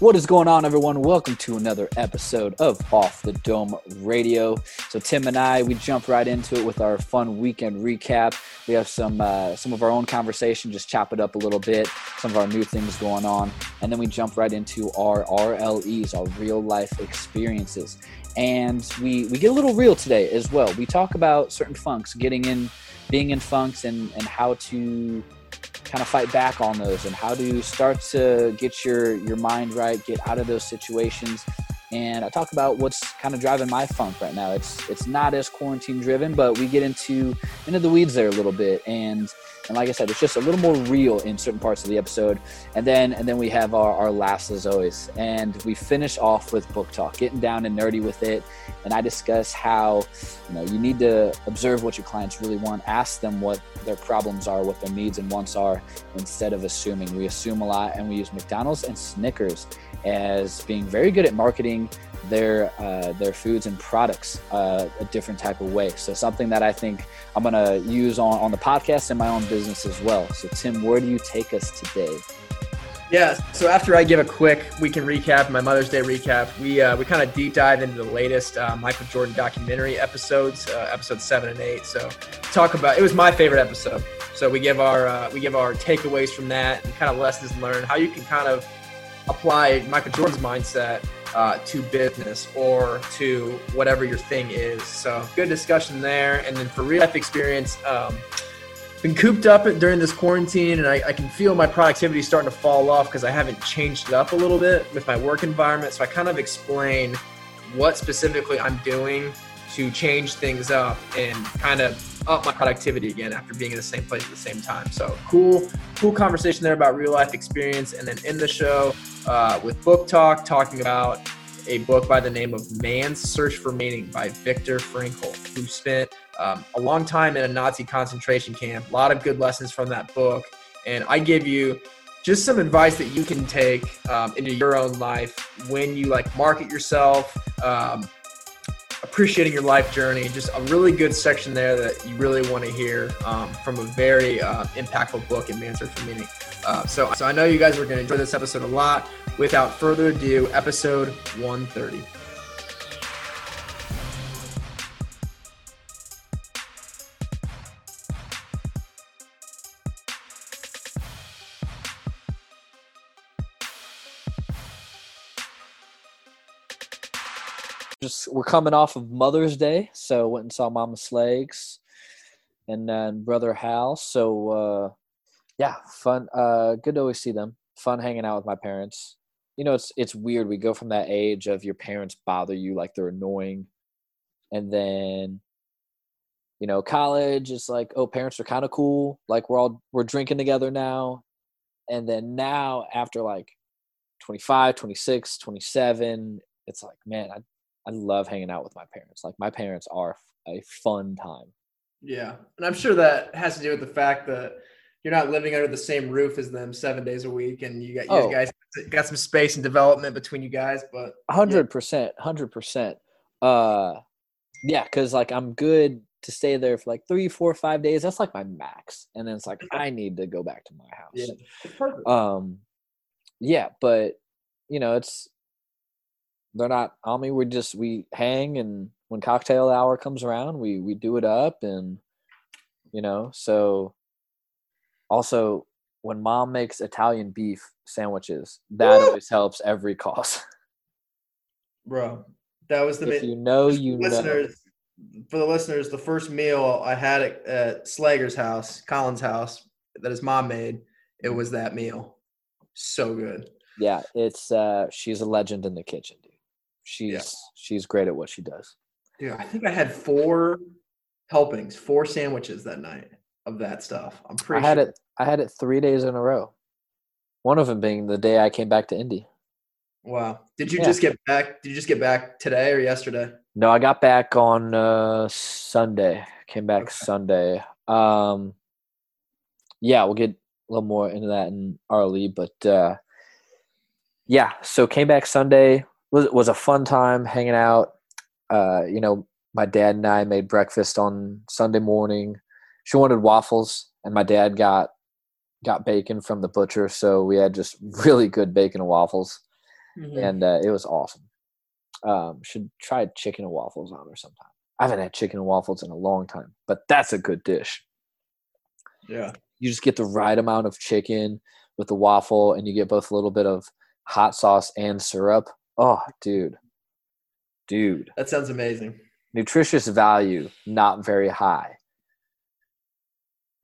What is going on, everyone? Welcome to another episode of Off the Dome Radio. So Tim and I, we jump right into it with our fun weekend recap. We have some uh, some of our own conversation, just chop it up a little bit, some of our new things going on, and then we jump right into our RLEs, our real life experiences. And we we get a little real today as well. We talk about certain funks, getting in, being in funks, and and how to kind of fight back on those and how to start to get your your mind right get out of those situations? And i talk about what's kind of driving my funk right now. It's it's not as quarantine driven but we get into into the weeds there a little bit. And and like I said, it's just a little more real in certain parts of the episode. And then and then we have our, our last as always. And we finish off with book talk, getting down and nerdy with it. And I discuss how you know you need to observe what your clients really want, ask them what their problems are, what their needs and wants are, instead of assuming. We assume a lot and we use McDonald's and Snickers as being very good at marketing their uh, their foods and products uh, a different type of way. So something that I think I'm gonna use on, on the podcast and my own business as well. So Tim, where do you take us today? Yeah. So after I give a quick weekend recap, my Mother's Day recap, we uh, we kind of deep dive into the latest uh, Michael Jordan documentary episodes, uh, episodes seven and eight. So talk about it was my favorite episode. So we give our uh, we give our takeaways from that and kind of lessons learned, how you can kind of apply Michael Jordan's mindset uh, to business or to whatever your thing is. So good discussion there. And then for real life experience, um, been cooped up during this quarantine and I, I can feel my productivity starting to fall off because I haven't changed it up a little bit with my work environment. So I kind of explain what specifically I'm doing to change things up and kind of up my productivity again after being in the same place at the same time. So cool, cool conversation there about real life experience. And then in the show uh, with book talk, talking about a book by the name of Man's Search for Meaning by Viktor Frankl, who spent um, a long time in a Nazi concentration camp. A lot of good lessons from that book. And I give you just some advice that you can take um, into your own life when you like market yourself, um, appreciating your life journey. Just a really good section there that you really want to hear um, from a very uh, impactful book in Man's for Meaning. Uh, so, so I know you guys are going to enjoy this episode a lot. Without further ado, episode 130. We're coming off of Mother's Day, so went and saw Mama Slags and then brother Hal. So uh, yeah, fun. Uh, good to always see them. Fun hanging out with my parents. You know, it's it's weird. We go from that age of your parents bother you like they're annoying, and then you know, college is like, oh, parents are kind of cool. Like we're all we're drinking together now, and then now after like 25, 26, 27, it's like, man, I I love hanging out with my parents. Like my parents are a fun time. Yeah, and I'm sure that has to do with the fact that you're not living under the same roof as them seven days a week, and you got you oh. guys got some space and development between you guys. But hundred percent, hundred percent. Uh, yeah, because like I'm good to stay there for like three, four, five days. That's like my max, and then it's like I need to go back to my house. Yeah, perfect. Um, yeah, but you know, it's they're not on me. We just we hang, and when cocktail hour comes around, we we do it up, and you know. So also, when mom makes Italian beef sandwiches, that always helps every cause. Bro, that was the if you know you listeners. Know. For the listeners, the first meal I had at, at Slager's house, Colin's house, that his mom made, it was that meal. So good. Yeah, it's uh she's a legend in the kitchen, dude she's yeah. she's great at what she does. Yeah, I think I had four helpings, four sandwiches that night of that stuff. I'm pretty. I had sure. it. I had it three days in a row. One of them being the day I came back to Indy. Wow! Did you yeah. just get back? Did you just get back today or yesterday? No, I got back on uh, Sunday. Came back okay. Sunday. Um, yeah, we'll get a little more into that in RLE, but uh, yeah. So came back Sunday was was a fun time hanging out. Uh, you know, my dad and I made breakfast on Sunday morning. She wanted waffles, and my dad got got bacon from the butcher, so we had just really good bacon and waffles. Mhm. and uh, it was awesome. Um, should try chicken and waffles on or sometime. I haven't had chicken and waffles in a long time, but that's a good dish. yeah. You just get the right amount of chicken with the waffle, and you get both a little bit of hot sauce and syrup. Oh, dude, dude, That sounds amazing. nutritious value not very high.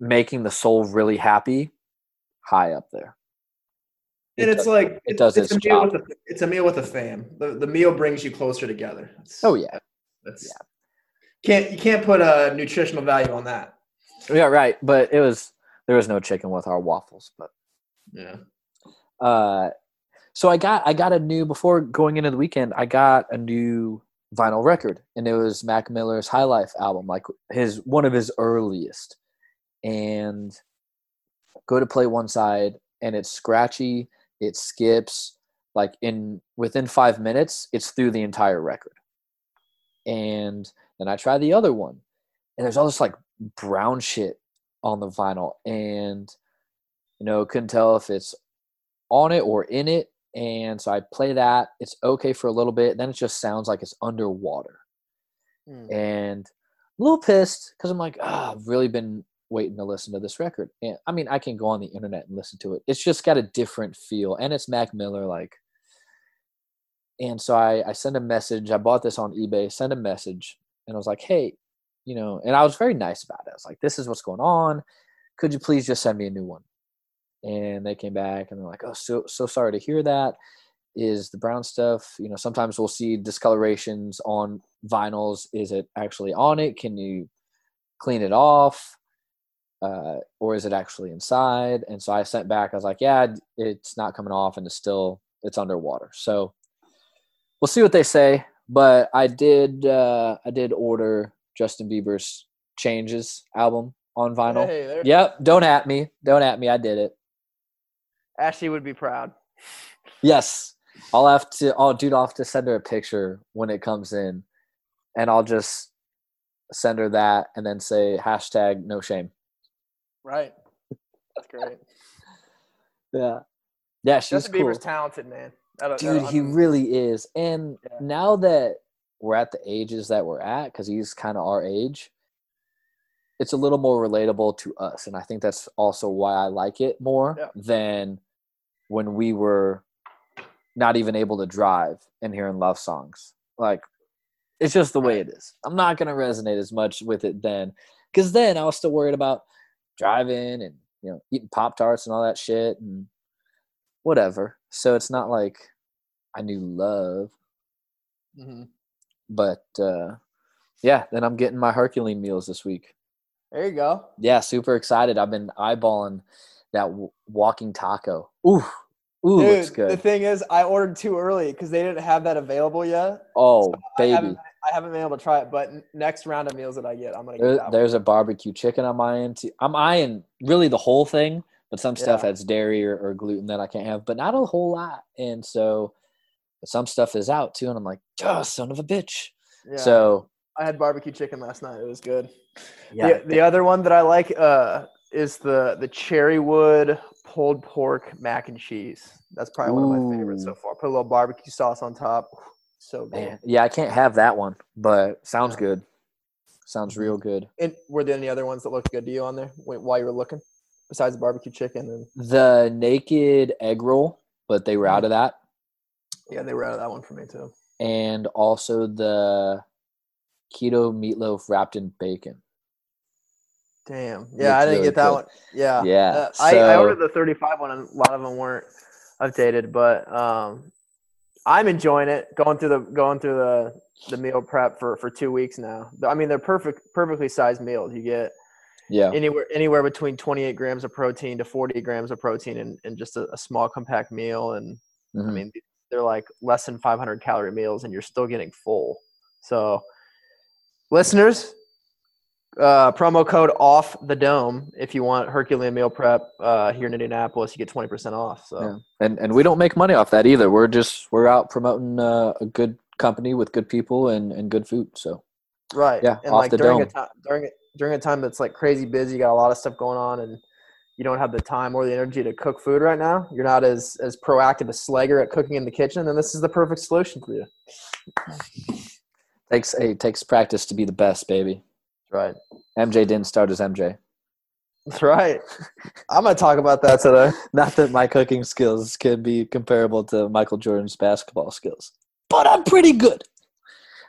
Making the soul really happy, high up there. And it's does- like it does it's its a meal job. with a, it's a meal with a fam. The, the meal brings you closer together. Oh yeah, that's yeah. can't you can't put a nutritional value on that. yeah, right. But it was there was no chicken with our waffles, but Yeah. uh so i got i got a new before going into the weekend i got a new vinyl record and it was mac miller's high life album like his one of his earliest. And go to play one side and it's scratchy it skips like in within five minutes it's through the entire record. And then i try the other one and there's all this like brown shit on the vinyl and you know couldn't tell if it's on it or in it and so i play that it's okay for a little bit then it just sounds like it's underwater. Mm. and a little pissed because i'm like ah, i've really been waiting to listen to this record. And i mean i can go on the internet and listen to it. It's just got a different feel and it's mac miller like and so i i send a message i bought this on ebay send a message and i was like hey you know and i was very nice about it. I was like this is what's going on. Could you please just send me a new one and they came back and they're like oh so so sorry to hear that is the brown stuff. You know sometimes we'll see discolorations on vinyls. Is it actually on it? Can you clean it off? Uh, or is it actually inside? And so i sent back i was like yeah it's not coming off and it's still it's underwater. So we'll see what they say but i did uh, i did order justin bieber's changes album on vinyl. Hey, yep don't at me don't at me i did it Ashley would be proud. Yes. I'll have to oh dude, I'll have to send her a picture when it comes in. And I'll just send her that and then say hashtag no shame. Right. That's great. Yeah. Yeah, she's Justin cool. Bieber's talented, man. I don't- I Dude, he really is. And Yeah. now that we're at the ages that we're at, because he's kind of our age, it's a little more relatable to us. And I think that's also why I like it more Yeah. than when we were not even able to drive and hearing love songs. Like, it's just the way it is. I'm not going to resonate as much with it then. Because then I was still worried about driving and, you know, eating Pop Tarts and all that shit and whatever. So it's not like I knew love, Mhm. but uh, yeah. Then I'm getting my Herculean meals this week. There you go. Yeah, super excited. I've been eyeballing that w- walking taco. Ooh, ooh, Dude, looks good. the thing is, I ordered too early because they didn't have that available yet. oh, I baby. haven't, I haven't been able to try it, but next round of meals that I get, I'm gonna get There, that. one. there's a barbecue chicken I'm eyeing. Too. I'm eyeing really the whole thing, but some stuff Yeah. has dairy or, or gluten that I can't have, but not a whole lot. And so some stuff is out too, and I'm like, oh, son of a bitch. Yeah. So I had barbecue chicken last night. It was good. yeah, The, the other one that I like uh, is the the cherry wood pulled pork mac and cheese. That's probably one of my favorites so Ooh. far. Put a little barbecue sauce on top. So good. man, yeah, I can't have that one, but sounds Yeah. good. Sounds real good. And were there any other ones that looked good to you on there wh- while you were looking, besides the barbecue chicken? And The naked egg roll, but they were out Mhm. of that. yeah, they were out of that one for me too. and also the keto meatloaf wrapped in bacon. Damn. Yeah, I didn't really get that good. one. Yeah. Yeah, Uh, I, I ordered the 35 one, and a lot of them weren't updated, but um, I'm enjoying it. Going through the going through the the meal prep for for two weeks now. I mean, they're perfect, perfectly sized meals. You get Yeah, anywhere anywhere between 28 grams of protein to 40 grams of protein in, in just a, a small compact meal and i mhm. mean they're like less than 500 calorie meals and you're still getting full so listeners uh, promo code off the dome if you want herculean meal prep uh, here in indianapolis you get 20% off so yeah. and and we don't make money off that either. We're just we're out promoting uh, a good company with good people and and good food. So right Yeah, and off like the during a time during a, during a time that's like crazy busy you got a lot of stuff going on and you don't have the time or the energy to cook food right now, you're not as as proactive as Slager at cooking in the kitchen, then this is the perfect solution for you. Takes hey, it takes practice to be the best, baby. Right. MJ didn't start as MJ. That's right. I'm gonna talk about that today. Not that my cooking skills can be comparable to Michael Jordan's basketball skills, but I'm pretty good.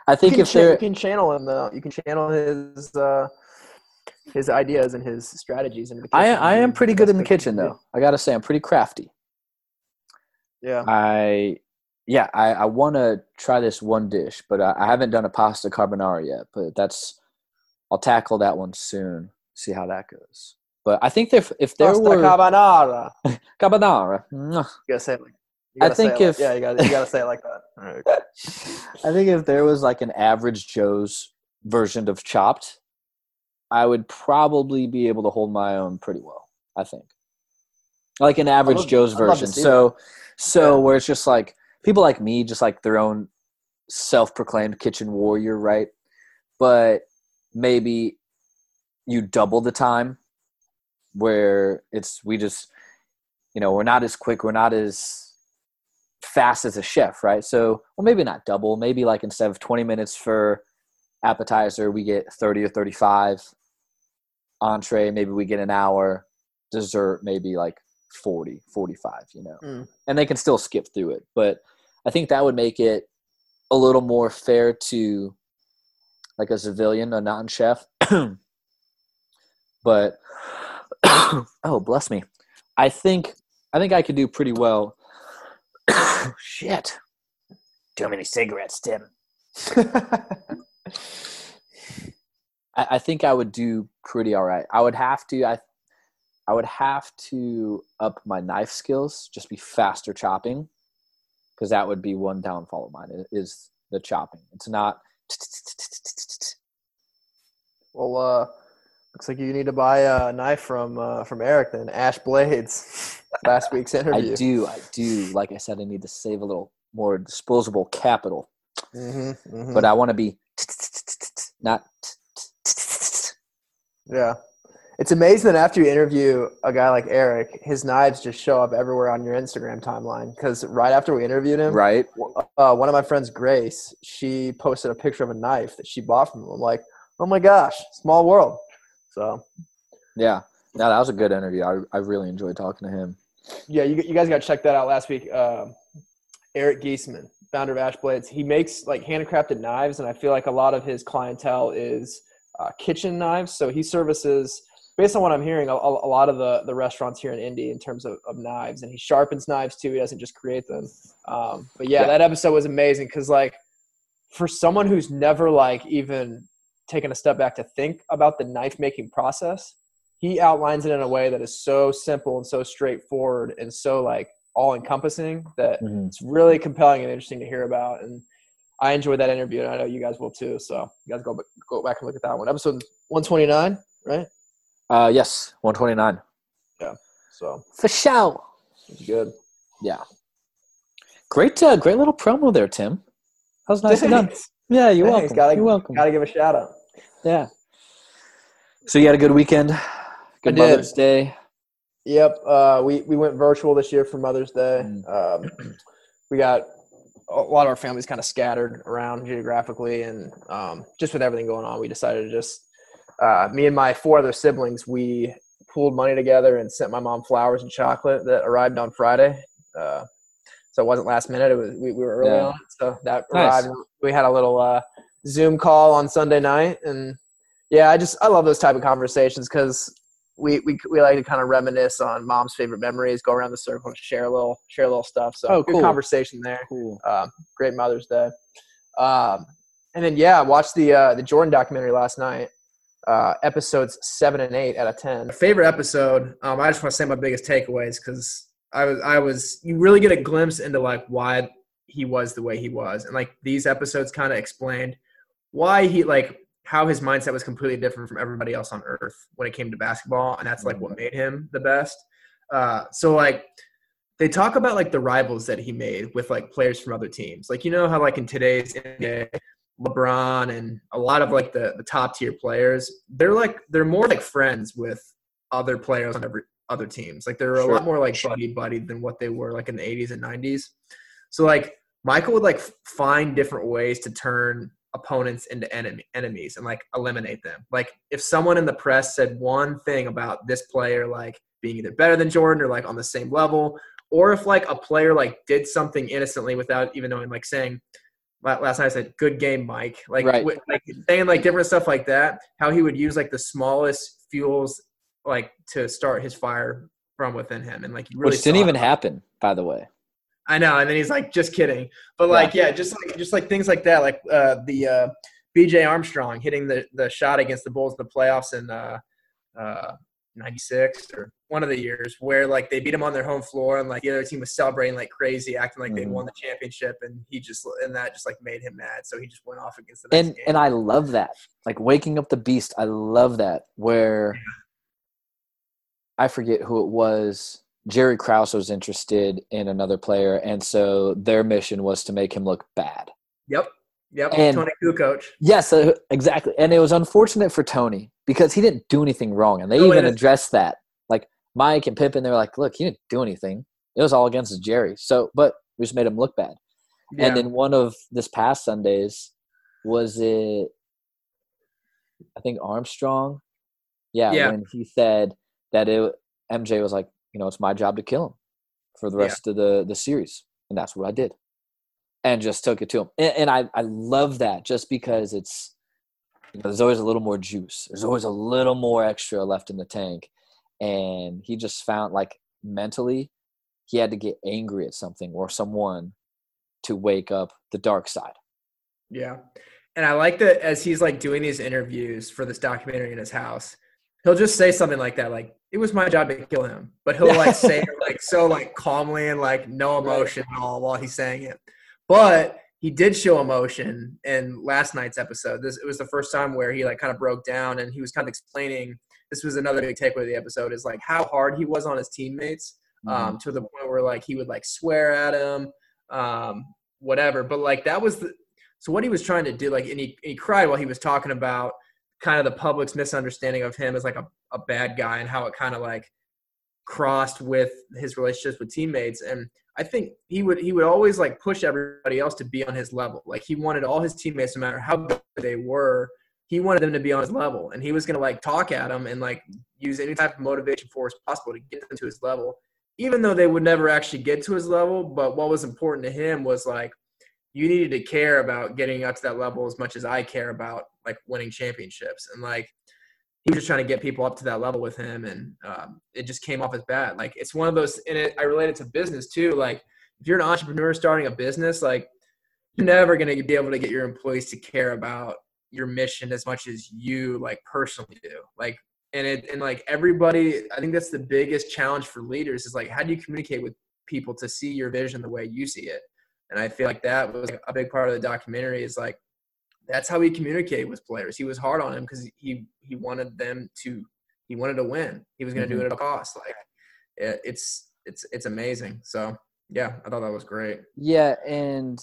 I think you if cha- you can channel him though. You can channel his uh, his ideas and his strategies into the I kitchen. I am pretty good in the kitchen though. I gotta say I'm pretty crafty. Yeah. I yeah I I want to try this one dish, but I, I haven't done a pasta carbonara yet. But that's I'll tackle that one soon. See how that goes. But I think if if there Pasta were carbonara. carbonara. You gotta say it like. I think it like- if- yeah, you gotta you gotta say it like that. Right. I think if there was like an average Joe's version of Chopped, I would probably be able to hold my own pretty well. I think, like an average love- Joe's I'd love to version. So, so Yeah. where it's just like people like me, just like their own self-proclaimed kitchen warrior, right? But maybe you double the time, where it's we just, you know, we're not as quick, we're not as fast as a chef, right? So, well, maybe not double. Maybe like instead of 20 minutes for appetizer, we get 30 or 35. Entree, maybe we get an hour. Dessert, maybe like 40, 45, you know. Mm. And they can still skip through it. But I think that would make it a little more fair to like a civilian, a non chef. but, oh, bless me. I think I think I could do pretty well Shit. Too many cigarettes, Tim. I, I think I would do pretty all right. I would have to I I would have to up my knife skills, just be faster chopping. Because that would be one downfall of mine is the chopping. It's not well, uh, looks like you need to buy a knife from uh, from Eric then. Ash Blades. Last week's interview. I do, I do. Like I said, I need to save a little more disposable capital. Mm-hmm, But I want to be not Yeah. It's amazing that after you interview a guy like Eric, his knives just show up everywhere on your Instagram timeline. Because right after we interviewed him, right. uh, one of my friends, Grace, she posted a picture of a knife that she bought from him. I'm like, oh my gosh, small world. So, Yeah. No, that was a good interview. I, I really enjoyed talking to him. yeah, you, you guys got to check that out last week. Uh, Eric Giesman, founder of Ash Blades, he makes like handcrafted knives, and I feel like a lot of his clientele is uh, kitchen knives. So he services, based on what I'm hearing, a, a a lot of the, the restaurants here in Indy in terms of, of knives, and he sharpens knives too. He doesn't just create them. Um, but yeah, Yeah. that episode was amazing because like for someone who's never like even taken a step back to think about the knife making process, he outlines it in a way that is so simple and so straightforward and so like all encompassing that it's really compelling and interesting to hear about. And I enjoyed that interview, and I know you guys will too. So you guys go go back and look at that one. Episode 129, right? Uh, yes, 129. Yeah. So For sure. it's good. Yeah. Great, uh, great little promo there, Tim. That was nicely done. Yeah, you're Thanks. welcome. Gotta, you're welcome. Gotta give a shout out. Yeah. So you had a good weekend. Good did. Mother's Day. Yep. Uh, we we went virtual this year for Mother's Day. Mm. Um, we got a lot of our families kind of scattered around geographically, and um, just with everything going on, we decided to just uh, me and my four other siblings we pooled money together and sent my mom flowers and chocolate that arrived on Friday. Uh, so it wasn't last minute; it was we, we were early Yeah. on so that Nice. arrived. We had a little uh, Zoom call on Sunday night, and yeah, I just I love those type of conversations because we, we we like to kind of reminisce on mom's favorite memories, go around the circle, share a little share a little stuff. So Oh, good cool. conversation there. Cool. Um, great Mother's Day. Um, and then yeah, I watched the uh, the Jordan documentary last night. Uh, episodes seven and eight out of ten. favorite episode. Um, I just want to say my biggest takeaways because I was I was you really get a glimpse into like why he was the way he was, and like these episodes kind of explained why he like how his mindset was completely different from everybody else on earth when it came to basketball, and that's like what made him the best. Uh, so like they talk about like the rivals that he made with like players from other teams. Like you know how like in today's NBA, LeBron and a lot of like the, the top tier players, they're like they're more like friends with other players on every other teams. Like they're a lot more like buddy buddy than what they were like in the 80s and 90s. So like Michael would like find different ways to turn opponents into enemy enemies and like eliminate them. Like if someone in the press said one thing about this player like being either better than Jordan or like on the same level, or if like a player like did something innocently without even knowing, like saying last night I said good game, Mike. Like Right. like saying like different stuff like that. How he would use like the smallest fuels like to start his fire from within him, and like really which didn't even it. happen, by the way. I know, and then he's like, just kidding. But like, yeah, just like just like things like that, like uh, the uh, B.J. Armstrong hitting the the shot against the Bulls in the playoffs in uh, uh, '96 or one of the years where like they beat him on their home floor and like the other team was celebrating like crazy, acting like they Mhm. won the championship, and he just and that just like made him mad, so he just went off against the and game. and I love that. Like waking up the beast. I love that. Where I forget who it was. Jerry Krause was interested in another player, and so their mission was to make him look bad. yep, yep, and- Toni Kukoc. Yes, uh, exactly. And it was unfortunate for Toni because he didn't do anything wrong, and they No, even addressed that. Like Mike and Pippen, they were like, "Look, he didn't do anything. It was all against Jerry." So, but we just made him look bad. Yeah. And then one of this past Sundays was it I think Armstrong. Yeah, Yeah. when he said that it MJ was like, you know, it's my job to kill him for the Yeah. rest of the the series. And that's what I did. And just took it to him. And, and I I love that just because it's you know, there's always a little more juice. There's always a little more extra left in the tank. And he just found like mentally he had to get angry at something or someone to wake up the dark side. Yeah. And I like that as he's like doing these interviews for this documentary in his house, he'll just say something like that, like, it was my job to kill him. But he'll like say it like so like calmly and like no emotion at all while he's saying it. But he did show emotion in last night's episode. This it was the first time where he like kind of broke down and he was kind of explaining this was another big takeaway of the episode is like how hard he was on his teammates um, to the point where like he would like swear at him, um, whatever. But like that was the so what he was trying to do, like, and he, he cried while he was talking about kind of the public's misunderstanding of him as like a, a bad guy and how it kind of like crossed with his relationships with teammates. And I think he would he would always like push everybody else to be on his level. Like he wanted all his teammates, no matter how good they were, he wanted them to be on his level. And he was gonna like talk at them and like use any type of motivation force possible to get them to his level. Even though they would never actually get to his level, but what was important to him was like you needed to care about getting up to that level as much as I care about like winning championships. And like he was just trying to get people up to that level with him, and um, it just came off as bad. Like it's one of those, and it, I relate it to business too. Like if you're an entrepreneur starting a business, like you're never going to be able to get your employees to care about your mission as much as you like personally do. Like and it and like everybody, I think that's the biggest challenge for leaders is like how do you communicate with people to see your vision the way you see it. And I feel like that was a big part of the documentary is like that's how he communicated with players. He was hard on him because he he wanted them to he wanted to win. He was going to do mm-hmm. it at a cost. Like it, it's it's it's amazing. So yeah, I thought that was great. Yeah, and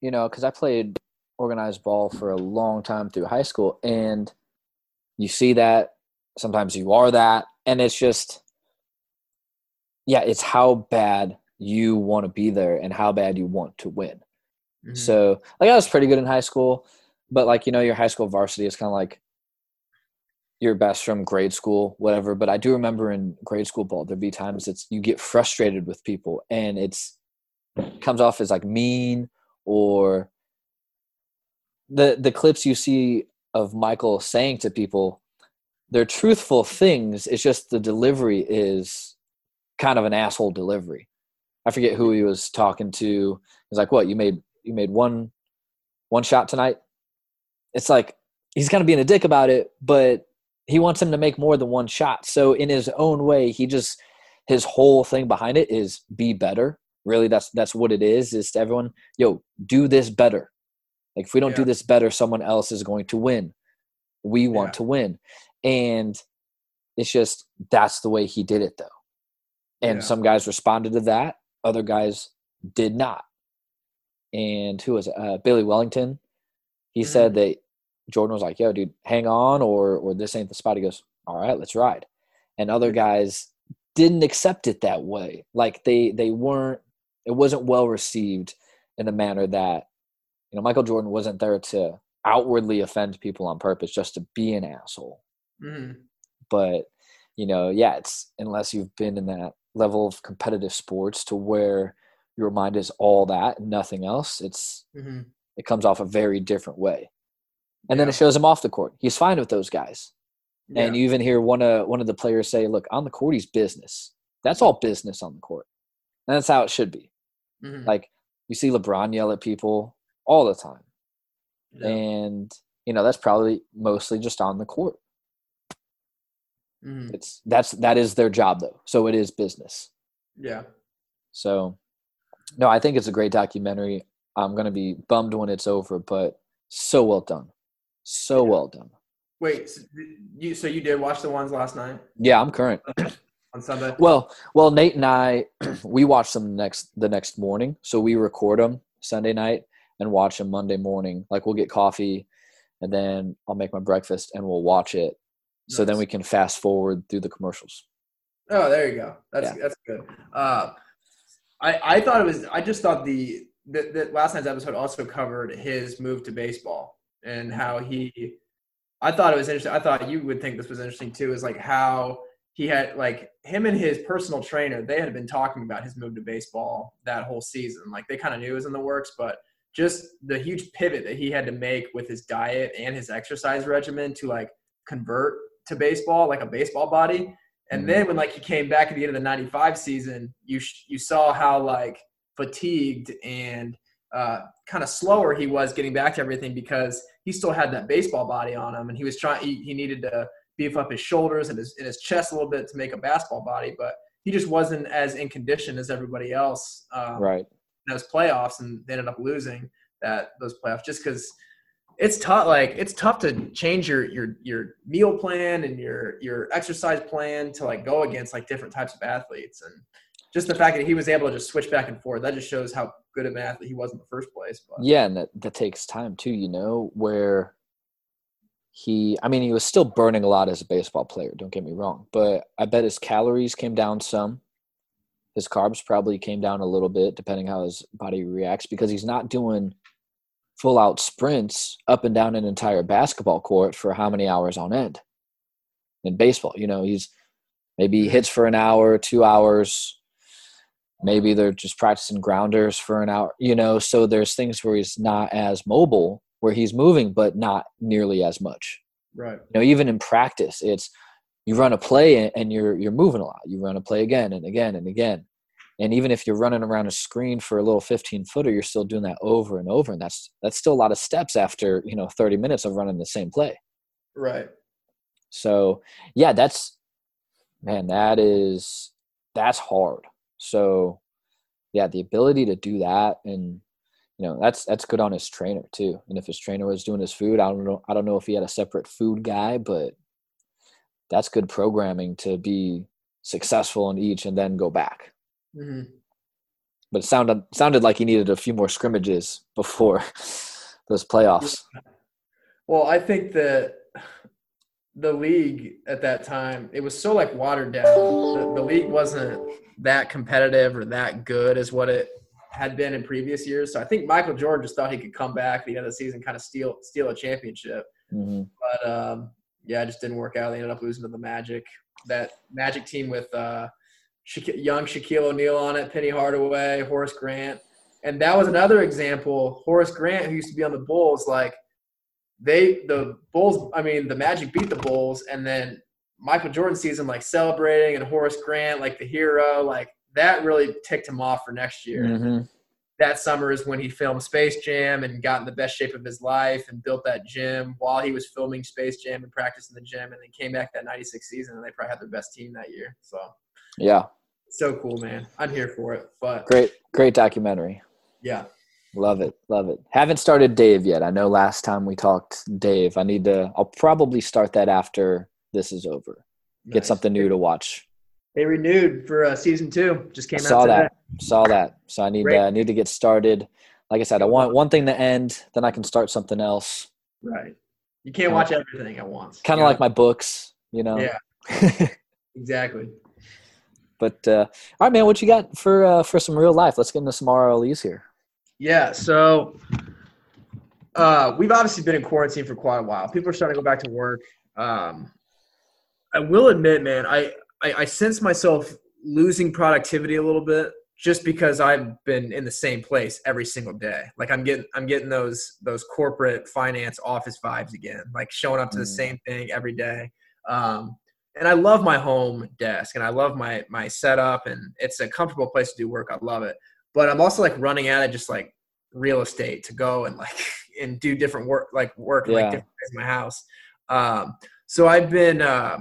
you know, because I played organized ball for a long time through high school, and you see that sometimes you are that, and it's just, yeah, it's how bad you want to be there and how bad you want to win. Mhm. So, like, I was pretty good in high school, but like, you know, your high school varsity is kind of like your best from grade school, whatever. But I do remember in grade school ball, there'd be times it's you get frustrated with people, and it's comes off as like mean or the the clips you see of Michael saying to people, they're truthful things. It's just the delivery is kind of an asshole delivery. I forget who he was talking to. He's like, "What you made? You made one one shot tonight?" It's like he's kind of being a dick about it, but he wants him to make more than one shot. So in his own way, he just his whole thing behind it is be better. Really, that's that's what it is. Is to everyone, yo, do this better. Like if we don't do this better, someone else is going to win. We want Yeah. to win, and it's just that's the way he did it, though. And Yeah. some guys responded to that, other guys did not. And who was it? Uh, Billy Wennington? He Mhm. said that Jordan was like, "Yo, dude, hang on, or or this ain't the spot." He goes, "All right, let's ride." and other guys didn't accept it that way. Like they they weren't it wasn't well received in a manner that you know Michael Jordan wasn't there to outwardly offend people on purpose just to be an asshole. Mhm. But you know, yeah, it's unless you've been in that level of competitive sports to where your mind is all that and nothing else, it's Mhm. it comes off a very different way. And then it shows him off the court. He's fine with those guys. And you even hear one of one of the players say, "Look, on the court, he's business. That's all business on the court, and that's how it should be." Mhm. Like you see LeBron yell at people all the time, Yeah. and you know that's probably mostly just on the court. Mhm. It's that's that is their job though, so it is business. Yeah. So, no, I think it's a great documentary. I'm gonna be bummed when it's over, but so well done, so Yeah. well done. Wait, so you so you did watch the ones last night Yeah, I'm current. on Sunday? Well, well, Nate and I, we watch them next the next morning. So we record them Sunday night and watch them Monday morning. Like we'll get coffee, and then I'll make my breakfast and we'll watch it. So then we can fast forward through the commercials. Oh, there you go. That's Yeah. that's good. Uh, I I thought it was. I just thought the that that last night's episode also covered his move to baseball and how he. I thought it was interesting. I thought you would think this was interesting too. Is like how he had like him and his personal trainer. They had been talking about his move to baseball that whole season. Like they kind of knew it was in the works, but just the huge pivot that he had to make with his diet and his exercise regimen to like convert to baseball, like a baseball body. And Mhm. then when like he came back at the end of the '95 season, you sh- you saw how like fatigued and uh, kind of slower he was getting back to everything because he still had that baseball body on him, and he was trying. He, he needed to beef up his shoulders and his and his chest a little bit to make a basketball body, but he just wasn't as in condition as everybody else. Um, Right. in those playoffs, and they ended up losing that those playoffs just because it's tough. Like it's tough to change your your your meal plan and your your exercise plan to like go against like different types of athletes, and just the fact that he was able to just switch back and forth that just shows how good of an athlete he was in the first place. But Yeah, and that, that takes time too, you know, where he I mean he was still burning a lot as a baseball player, don't get me wrong, but I bet his calories came down some. His carbs probably came down a little bit depending how his body reacts because he's not doing full out sprints up and down an entire basketball court for how many hours on end. In baseball, you know, he's maybe he hits for an hour, 2 hours, maybe they're just practicing grounders for an hour you know so there's things where he's not as mobile where he's moving but not nearly as much. Right, you know even in practice it's you run a play and you're you're moving a lot. You run a play again and again and again and even if you're running around a screen for a little 15 footer you're still doing that over and over and that's that's still a lot of steps after you know 30 minutes of running the same play right, so yeah, that's man, that is that's hard. So yeah, the ability to do that and you know, that's that's good on his trainer too. And if his trainer was doing his food, I don't know I don't know if he had a separate food guy, but that's good programming to be successful in each and then go back. Hmm But it sounded sounded like he needed a few more scrimmages before those playoffs. Well, I think that the league at that time it was so like watered down. The, the league wasn't that competitive or that good as what it had been in previous years. So I think Michael Jordan just thought he could come back at the end of the season, kind of steal steal a championship. hmm But um, yeah, it just didn't work out. They ended up losing to the Magic. That Magic team with uh, Young Shaquille O'Neal on it, Penny Hardaway, Horace Grant, and that was another example. Horace Grant, who used to be on the Bulls, like they the Bulls. I mean, the Magic beat the Bulls, and then Michael Jordan sees him like celebrating, and Horace Grant like the hero, like that really ticked him off for next year hmm that summer is when he filmed Space Jam and got in the best shape of his life and built that gym while he was filming Space Jam and practicing the gym and then came back that 96 season and they probably had their best team that year. So Yeah. so cool, man. I'm here for it. But Great great documentary. yeah. Love it, love it. Haven't started Dave yet. I know last time we talked Dave. I need to. I'll probably start that after this is over. Get something new to watch. They renewed for uh, season two. Just came I out saw today. that. Saw that. So I need Great. uh, need to get started. Like I said, I want one thing to end, then I can start something else. Right. You can't watch everything at once. Kind of like my books, you know. Yeah. Exactly. But uh, all right, man, what you got for uh, for some real life? Let's get into some RLEs here. Yeah. So uh, we've obviously been in quarantine for quite a while. People are starting to go back to work. Um, I will admit, man, I, I, I sense myself losing productivity a little bit just because I've been in the same place every single day. Like I'm getting I'm getting those those corporate finance office vibes again. Like showing up to the mm. same thing every day. Um, and I love my home desk and I love my my setup and it's a comfortable place to do work. I love it. But I'm also like running out of just like real estate to go and like and do different work like work yeah. like different in my house. Um, so I've been uh,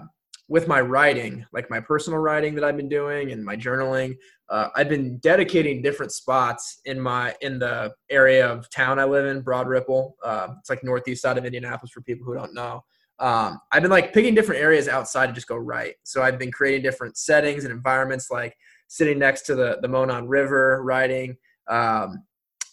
with my writing, like my personal writing that I've been doing and my journaling. Uh, I've been dedicating different spots in my in the area of town I live in, Broad Ripple. Uh, it's like northeast side of Indianapolis for people who don't know. Um, I've been like picking different areas outside to just go write. So I've been creating different settings and environments, like sitting next to the the Monon River, writing. Um,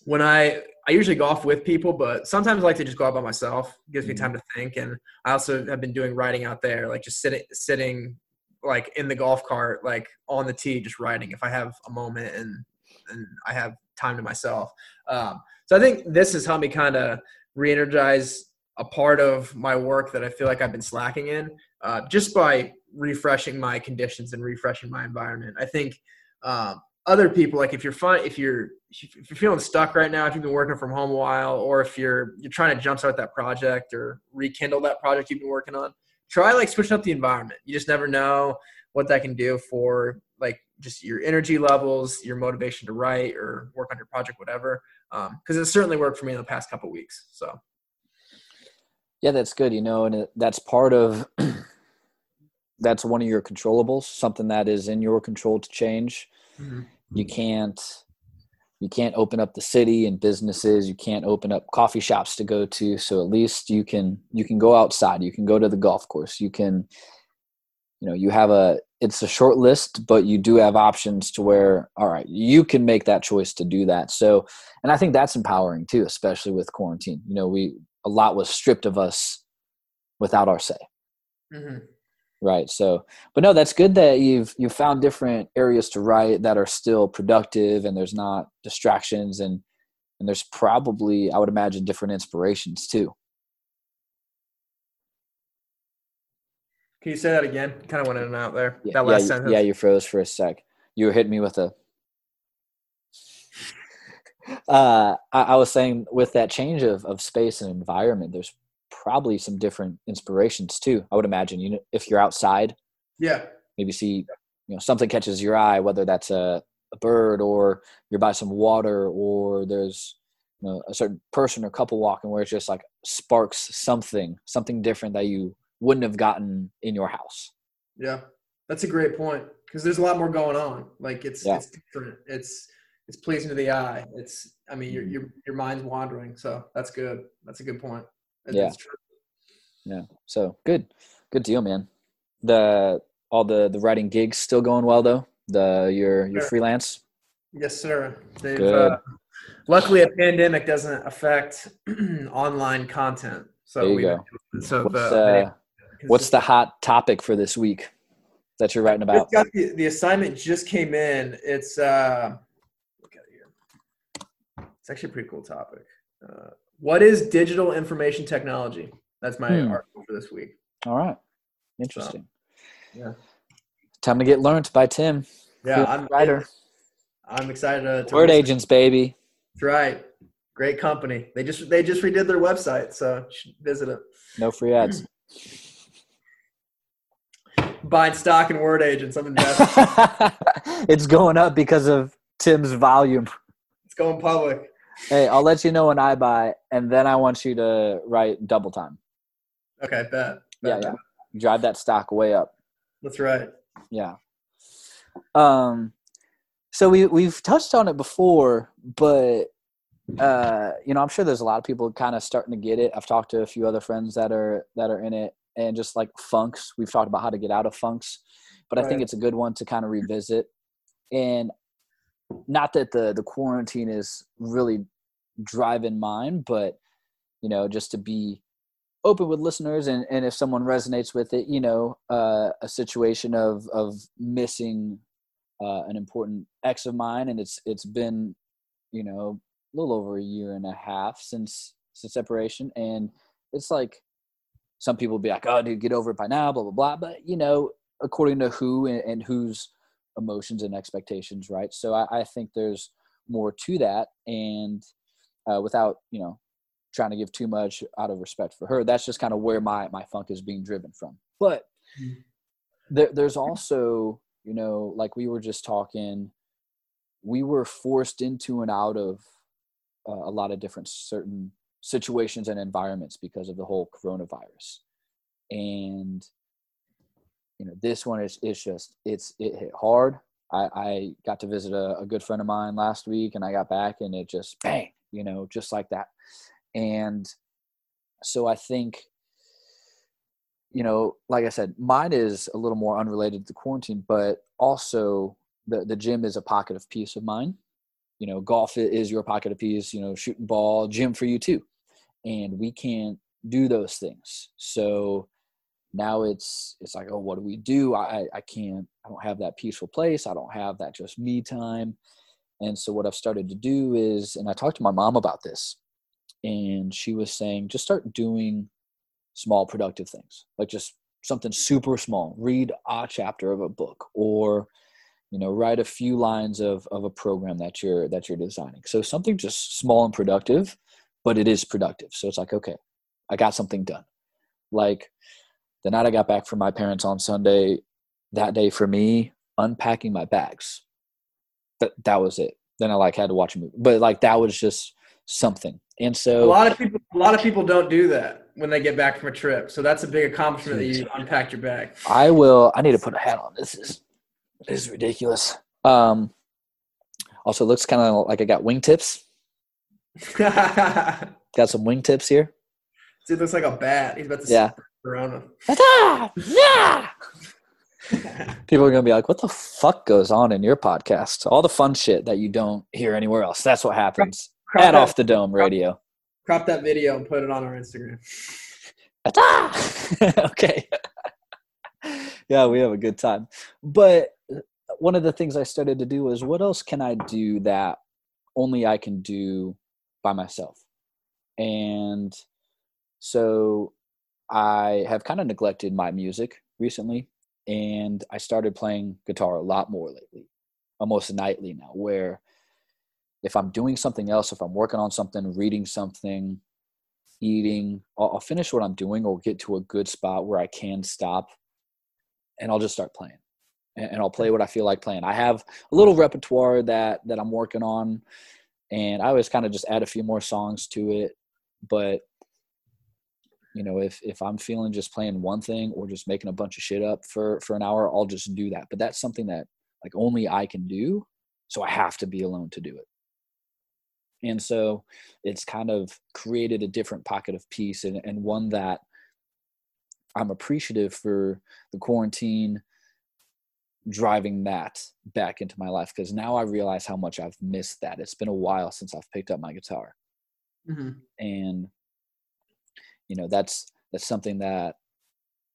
when I I usually golf with people, but sometimes I like to just go out by myself. It gives me time to think, and I also have been doing writing out there, like just sitting sitting like in the golf cart, like on the tee, just writing if I have a moment and and I have time to myself. Um, so I think this has helped me kind of re-energize a part of my work that I feel like I've been slacking in, uh, just by refreshing my conditions and refreshing my environment. I think um, other people like if you're fun if you're if you're feeling stuck right now if you've been working from home a while or if you're you're trying to jumpstart that project or rekindle that project you've been working on try like switching up the environment you just never know what that can do for like just your energy levels your motivation to write or work on your project whatever because um, it certainly worked for me in the past couple weeks so yeah that's good you know and that's part of that's one of your controllables something that is in your control to change. Mm-hmm. You can't you can't open up the city and businesses you can't open up coffee shops to go to so at least you can you can go outside you can go to the golf course you can you know you have a it's a short list but you do have options to where all right you can make that choice to do that. So and i think that's empowering too especially with quarantine. You know we a lot was stripped of us without our say mm-hmm. Right. So, but no, that's good that you've you've found different areas to write that are still productive, and there's not distractions, and and there's probably I would imagine different inspirations too. Can you say that again? Kind of went in and out there. Yeah, that last yeah, sentence. Yeah, you froze for a sec. You were hitting me with a. Uh, I, I was saying with that change of, of space and environment, there's probably some different inspirations too. I would imagine. You know, if you're outside, yeah, maybe see you know something catches your eye, whether that's a, a bird or you're by some water or there's you know a certain person or couple walking where it's just like sparks something, something different that you wouldn't have gotten in your house. Yeah, that's a great point because there's a lot more going on. Like it's yeah. it's different. It's it's pleasing to the eye. It's I mean your mm-hmm. your your mind's wandering, so that's good. That's a good point yeah. Yeah. So good, good deal, man. The all the the writing gigs still going well though. The your your sure. freelance. Yes, sir. They've, good. Uh, luckily, a pandemic doesn't affect online content. So there you we, go. So what's, uh, what's the hot topic for this week that you're writing about? The, the, assignment just came in. It's uh, look at it here. It's actually a pretty cool topic. Uh, what is digital information technology? That's my hmm. article for this week. All right. Interesting. So, yeah. Time to get learned by Tim. Yeah, I'm writer. I'm excited to, to WordAgents, baby. That's right. Great company. They just they just redid their website, so visit it. No free ads. Buying stock in WordAgents. I'm investing. it's going up because of Tim's volume. It's going public hey, I'll let you know when I buy, and then I want you to write double time. Okay, bet. bet yeah, yeah. Drive that stock way up. That's right. Yeah. Um, so we we've touched on it before, but uh, you know, I'm sure there's a lot of people kind of starting to get it. I've talked to a few other friends that are that are in it, and just like funks, we've talked about how to get out of funks, but right. I think it's a good one to kind of revisit. And not that the the quarantine is really driving mine, but you know, just to be open with listeners and, and if someone resonates with it you know uh, a situation of of missing uh, an important ex of mine and it's it's been you know a little over a year and a half since since separation and it's like some people be like oh dude get over it by now blah blah blah but you know according to who and, and whose emotions and expectations right so I, I think there's more to that and uh, without you know trying to give too much out of respect for her. That's just kind of where my my funk is being driven from. But mm. there, there's also, you know, like we were just talking, we were forced into and out of uh, a lot of different certain situations and environments because of the whole coronavirus, and you know, this one is it's just it's it hit hard. I, I got to visit a, a good friend of mine last week, and I got back, and it just bang, you know, just like that and so I think, you know, like I said, mine is a little more unrelated to quarantine, but also the, the gym is a pocket of peace of mine. You know, golf is your pocket of peace, you know, shooting ball, gym for you too. And we can't do those things. So now it's it's like, oh, what do we do? I I can't I don't have that peaceful place. I don't have that just me time. And so what I've started to do is, and I talked to my mom about this and she was saying just start doing small productive things like just something super small read a chapter of a book or you know write a few lines of, of a program that you're that you're designing so something just small and productive but it is productive so it's like okay i got something done like the night i got back from my parents on sunday that day for me unpacking my bags that that was it then i like had to watch a movie but like that was just something and so a lot of people, a lot of people don't do that when they get back from a trip. So that's a big accomplishment that you unpacked your bag. I will. I need to put a hat on. This is this is ridiculous. Um, also, looks kind of like I got wingtips. got some wingtips here. Dude looks like a bat. He's about to yeah. Corona. Yeah. People are gonna be like, "What the fuck goes on in your podcast? All the fun shit that you don't hear anywhere else. That's what happens." Crop at that, off the dome radio. Crop that video and put it on our Instagram. okay. yeah, we have a good time. But one of the things I started to do was what else can I do that only I can do by myself? And so I have kind of neglected my music recently and I started playing guitar a lot more lately, almost nightly now, where if I'm doing something else, if I'm working on something, reading something, eating, I'll, I'll, finish what I'm doing or get to a good spot where I can stop and I'll just start playing. And, and I'll play what I feel like playing. I have a little repertoire that that I'm working on and I always kind of just add a few more songs to it. But you know, if if I'm feeling just playing one thing or just making a bunch of shit up for for an hour, I'll just do that. But that's something that like only I can do. So I have to be alone to do it and so it's kind of created a different pocket of peace and, and one that i'm appreciative for the quarantine driving that back into my life because now i realize how much i've missed that it's been a while since i've picked up my guitar mm-hmm. and you know that's that's something that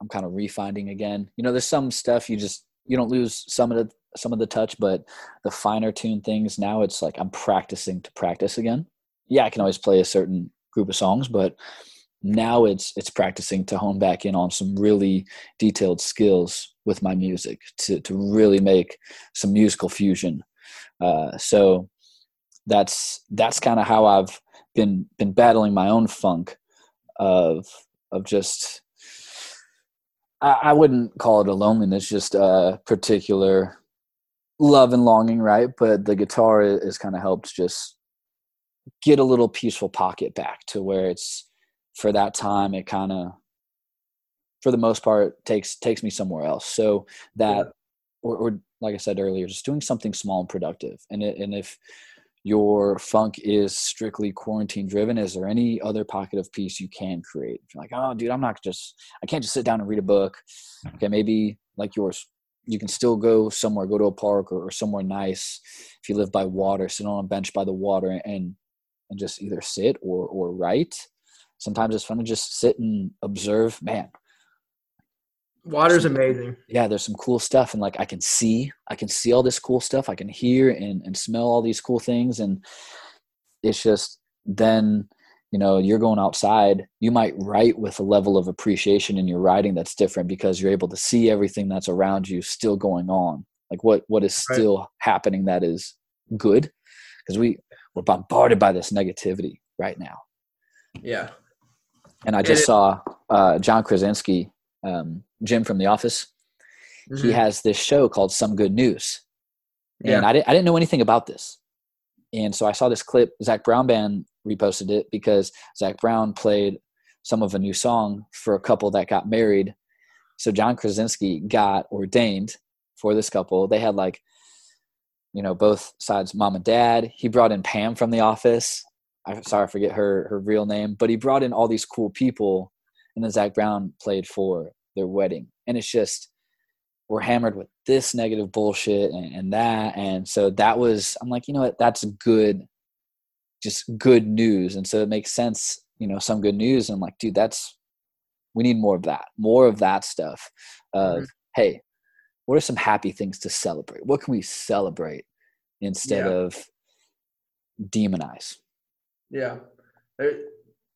i'm kind of refinding again you know there's some stuff you just you don't lose some of the some of the touch, but the finer tune things now it's like I'm practicing to practice again. Yeah, I can always play a certain group of songs, but now it's it's practicing to hone back in on some really detailed skills with my music to to really make some musical fusion. Uh, so that's that's kind of how I've been been battling my own funk of of just I, I wouldn't call it a loneliness, just a particular love and longing, right? But the guitar has kind of helped just get a little peaceful pocket back to where it's for that time it kind of for the most part takes takes me somewhere else so that yeah. or, or, like i said earlier just doing something small and productive and it, and if your funk is strictly quarantine driven is there any other pocket of peace you can create you're like oh dude i'm not just i can't just sit down and read a book okay maybe like yours you can still go somewhere, go to a park or, or, somewhere nice. If you live by water, sit on a bench by the water and and just either sit or or write. sometimes it's fun to just sit and observe. Man, Water's amazing. yeah, there's some cool stuff, and like I can see, I can see all this cool stuff. I can hear and and smell all these cool things, and it's just then you know you're going outside you might write with a level of appreciation in your writing that's different because you're able to see everything that's around you still going on like what what is Right. still happening that is good because we we're bombarded by this negativity right now Yeah. and i It just is- saw uh, john krasinski um, jim from the office. He Mhm. has this show called some good news. And I, didn't, I didn't know anything about this. And so i saw this clip. Zac brown band reposted it because zac brown played some of a new song for a couple that got married. So john krasinski got ordained for this couple. They had like you know both sides mom and dad. He brought in pam from the office. I'm sorry i forget her her real name but he brought in all these cool people and then zac brown played for their wedding. And it's just we're hammered with this negative bullshit and, and that. And so that was i'm like you know what? That's good just good news. And so it makes sense you know some good news. And i'm like dude that's we need more of that more of that stuff of Mhm. hey what are some happy things to celebrate? What can we celebrate instead Yeah. of demonize? Yeah.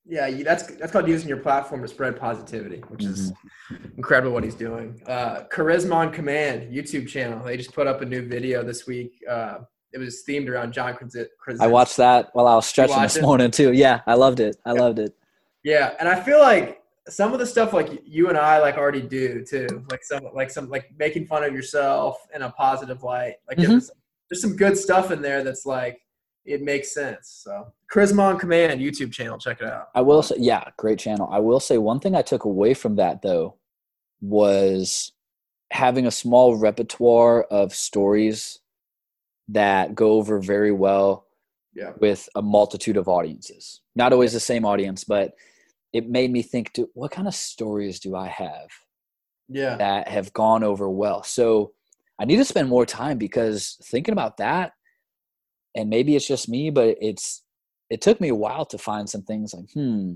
Yeah, you, that's that's called using your platform to spread positivity, which is incredible what he's doing. Uh, Charisma on Command YouTube channel. They just put up a new video this week. Uh, it was themed around John Krasinski. i watched that while i was stretching this it? morning too yeah i loved it i loved it Yeah, and I feel like some of the stuff like you and I like already do too. Like some like some like making fun of yourself in a positive light. Like Mhm. there's, there's some good stuff in there that's like it makes sense. So Charisma on Command YouTube channel, check it out. I will say, yeah, great channel. I will say one thing I took away from that though was having a small repertoire of stories that go over very well Yeah. with a multitude of audiences. Not always the same audience, but it made me think, do, what kind of stories do I have Yeah. that have gone over well? So I need to spend more time because thinking about that, and maybe it's just me, but it's it took me a while to find some things like, hmm,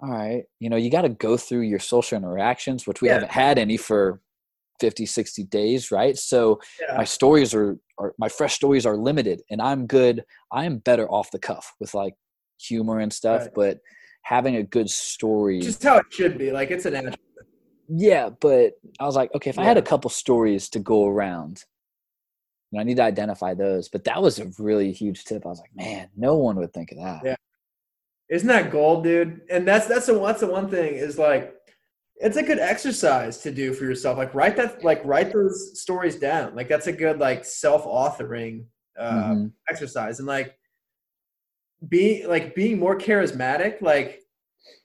all right, you know, you got to go through your social interactions, which we Yeah. haven't had any for 50, 60 days, right? So Yeah. my stories are, are my fresh stories are limited and I'm good. I am better off the cuff with like humor and stuff, Right. but having a good story. Just how it should be. Like it's an yeah, but I was like, okay, if I had a couple stories to go around, and I need to identify those. But that was a really huge tip. I was like, man, no one would think of that. Yeah. Isn't that gold, dude? And that's that's the that's the one thing is like it's a good exercise to do for yourself. Like write that like write those stories down. Like that's a good like self-authoring uh Mhm. exercise. And like being like being more charismatic, like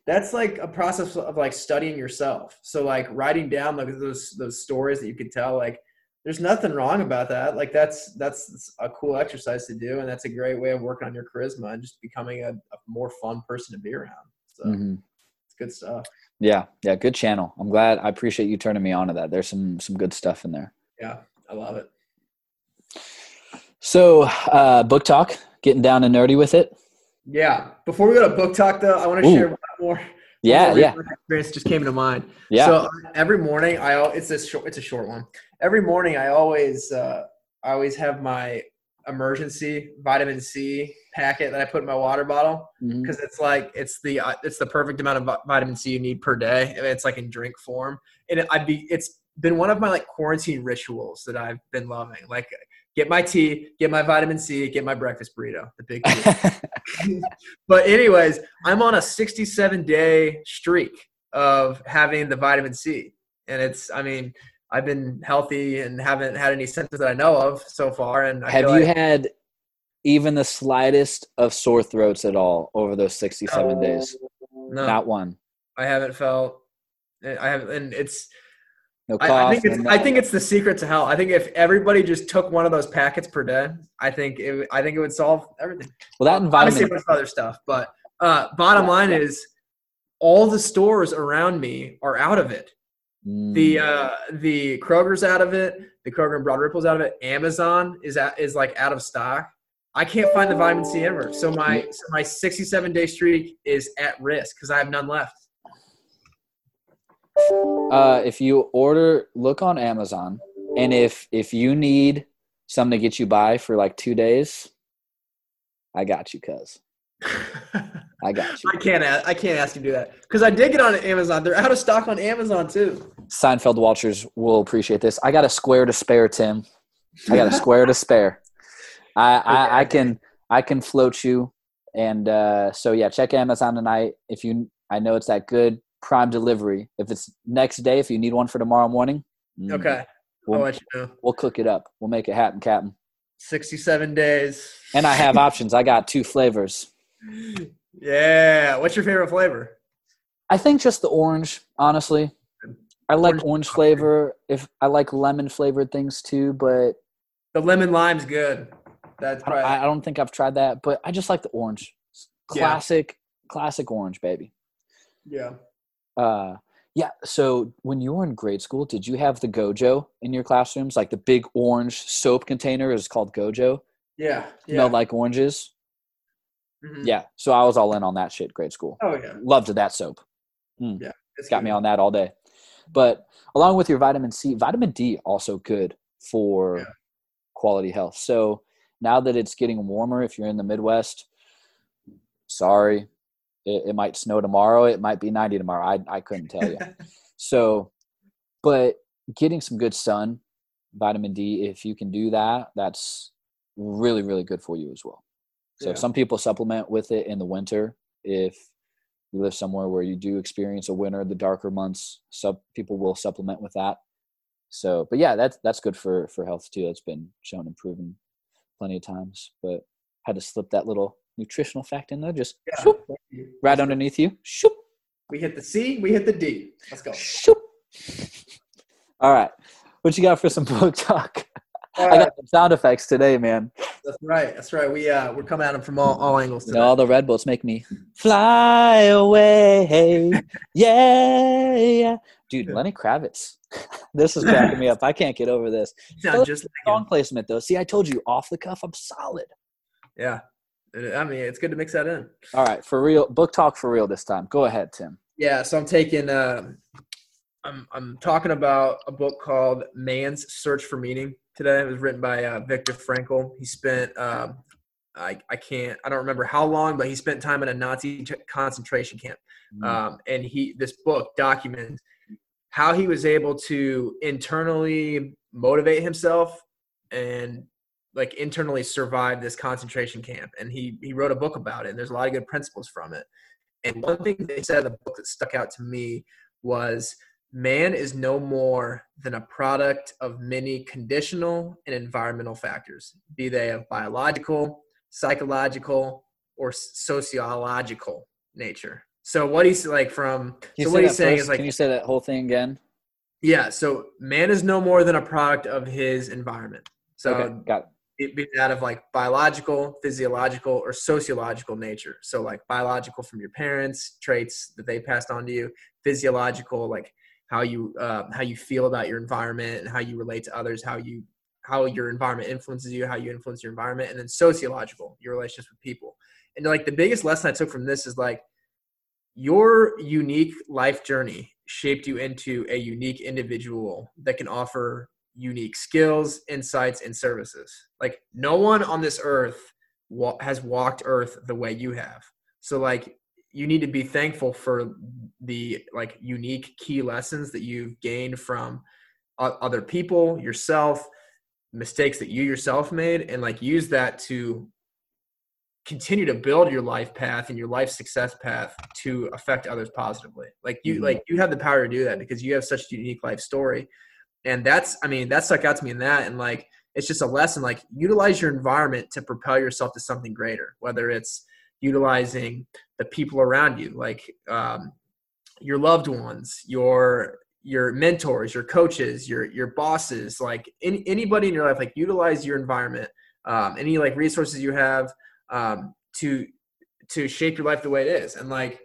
that's like a process of like studying yourself. So like writing down like those those stories that you could tell, like there's nothing wrong about that. Like that's that's a cool exercise to do, and that's a great way of working on your charisma and just becoming a, a more fun person to be around. So Mhm. it's good stuff. Yeah, yeah, good channel. I'm glad. I appreciate you turning me on to that. There's some some good stuff in there. Yeah, I love it. So, uh, book talk, getting down and nerdy with it. Yeah. Before we go to book talk, though, I want to Ooh. share one more. Yeah, yeah, Experience just came to mind. yeah. So every morning, I it's a short it's a short one. Every morning, I always uh, I always have my emergency vitamin C packet that I put in my water bottle because it's like it's the uh, it's the perfect amount of vitamin C you need per day. and It's like in drink form, and it, I'd be it's been one of my like quarantine rituals that I've been loving. Like get my tea, get my vitamin C, get my breakfast burrito, the big. But anyways, I'm on a 67 day streak of having the vitamin C, and it's I mean I've been healthy and haven't had any symptoms that I know of so far. And I Have you like, had even the slightest of sore throats at all over those 67 days? no, Not one. I haven't felt. I have, and it's. No I. I think it's. no I think it's the secret to health. I think if everybody just took one of those packets per day, I think it. I think it would solve everything. well, that and Obviously, vitamin. a bunch of other stuff, but uh, bottom line is, all the stores around me are out of it. The Mm, uh, the Kroger's out of it. The Kroger and Broad Ripple's out of it. Amazon is at, is like out of stock. I can't find the vitamin C ever. So my so my 67 day streak is at risk because I have none left. Uh, if you order, look on Amazon, and if if you need something to get you by for like two days, I got you, cuz. I got you. I can't ask, I can't ask you to do that because I did get on Amazon. They're out of stock on Amazon too. Seinfeld Walters will appreciate this. I got a square to spare, Tim. I got a square to spare. I, I, I can I can float you, and uh, so yeah, check Amazon tonight. If you, I know it's that good prime delivery. If it's next day, if you need one for tomorrow morning, mm, Okay, I'll we'll, let you know. we'll cook it up. We'll make it happen, Captain. 67 days. And I have options. I got two flavors. Yeah. What's your favorite flavor? I think just the orange, honestly. I like Orange orange, flavor. If I like lemon flavored things too, but The lemon lime's good. That's I, probably I don't think I've tried that. But I just like the orange, Yeah. classic, classic orange, baby. yeah. Uh, yeah. So when you were in grade school, did you have the Gojo in your classrooms? Like the big orange soap container is called Gojo. Yeah. Yeah. Smelled like oranges. Mhm. Yeah. So I was all in on that shit. Grade school. Oh yeah. Loved that soap. Yeah, it's got good. me on that all day. But along with your vitamin C, vitamin D also good for Yeah. quality health. So now that it's getting warmer, if you're in the Midwest, sorry, it, it might snow tomorrow. It might be 90 tomorrow. I, I couldn't tell you. so, but getting some good sun, vitamin D, if you can do that, that's really, really good for you as well. So Yeah. some people supplement with it in the winter if you live somewhere where you do experience a winter, the darker months, some people will supplement with that. So, but yeah, that's that's good for for health too. That's been shown and proven plenty of times. But had to slip that little nutritional fact in there, just Yeah. shoop, right underneath you. Shoop, We hit the C, we hit the D. Let's go. shoop. All right, what you got for some book talk? All I got some sound effects today, man. That's right. That's right. We uh we're coming at them from all, all angles today. all the Red Bulls make me fly away. Yeah, yeah. Dude, Lenny Kravitz. this is cracking me up. I can't get over this. Sound just like Song him. placement, though. See, I told you, off the cuff, I'm solid. Yeah. I mean, it's good to mix that in. All right, for real. Book talk for real this time. Go ahead, Tim. Yeah, so I'm taking uh, I'm I'm talking about a book called Man's Search for Meaning today. It was written by uh, Viktor Frankl. He spent um, I I can't I don't remember how long, but he spent time in a Nazi concentration camp. Um, and he this book documents how he was able to internally motivate himself and like internally survive this concentration camp. And he he wrote a book about it. And there's a lot of good principles from it. And one thing they said in the book that stuck out to me was man is no more than a product of many conditional and environmental factors, be they of biological, psychological, or sociological nature. So what he's like from so what he's saying first? is like Can you say that whole thing again? yeah, so man is no more than a product of his environment. So okay, got it. It be that of like biological, physiological, or sociological nature. So like biological from your parents, traits that they passed on to you. Physiological, like how you uh, how you feel about your environment and how you relate to others, how you how your environment influences you, how you influence your environment, and then sociological, your relationships with people. And like the biggest lesson I took from this is like your unique life journey shaped you into a unique individual that can offer unique skills, insights, and services. Like no one on this earth wa- has walked Earth the way you have. So like you need to be thankful for the like unique key lessons that you've gained from other people, yourself, mistakes that you yourself made, and like use that to continue to build your life path and your life success path to affect others positively. Like you Mhm. like you have the power to do that because you have such a unique life story and that's i mean that stuck out to me in that and like it's just a lesson like utilize your environment to propel yourself to something greater whether it's utilizing the people around you like um, your loved ones your your mentors your coaches your your bosses like any, anybody in your life like utilize your environment um, any like resources you have um, to to shape your life the way it is. And like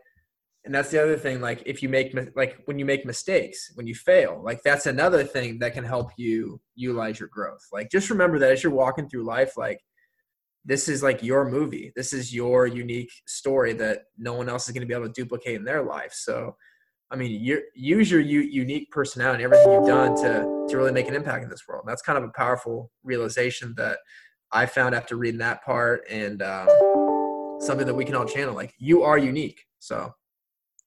and that's the other thing like if you make like when you make mistakes when you fail like that's another thing that can help you utilize your growth like just remember that as you're walking through life like this is like your movie. This is your unique story that no one else is going to be able to duplicate in their life. So, I mean, you use your u- unique personality, everything you've done to to really make an impact in this world. and That's kind of a powerful realization that I found after reading that part, and um, something that we can all channel. Like you are unique, so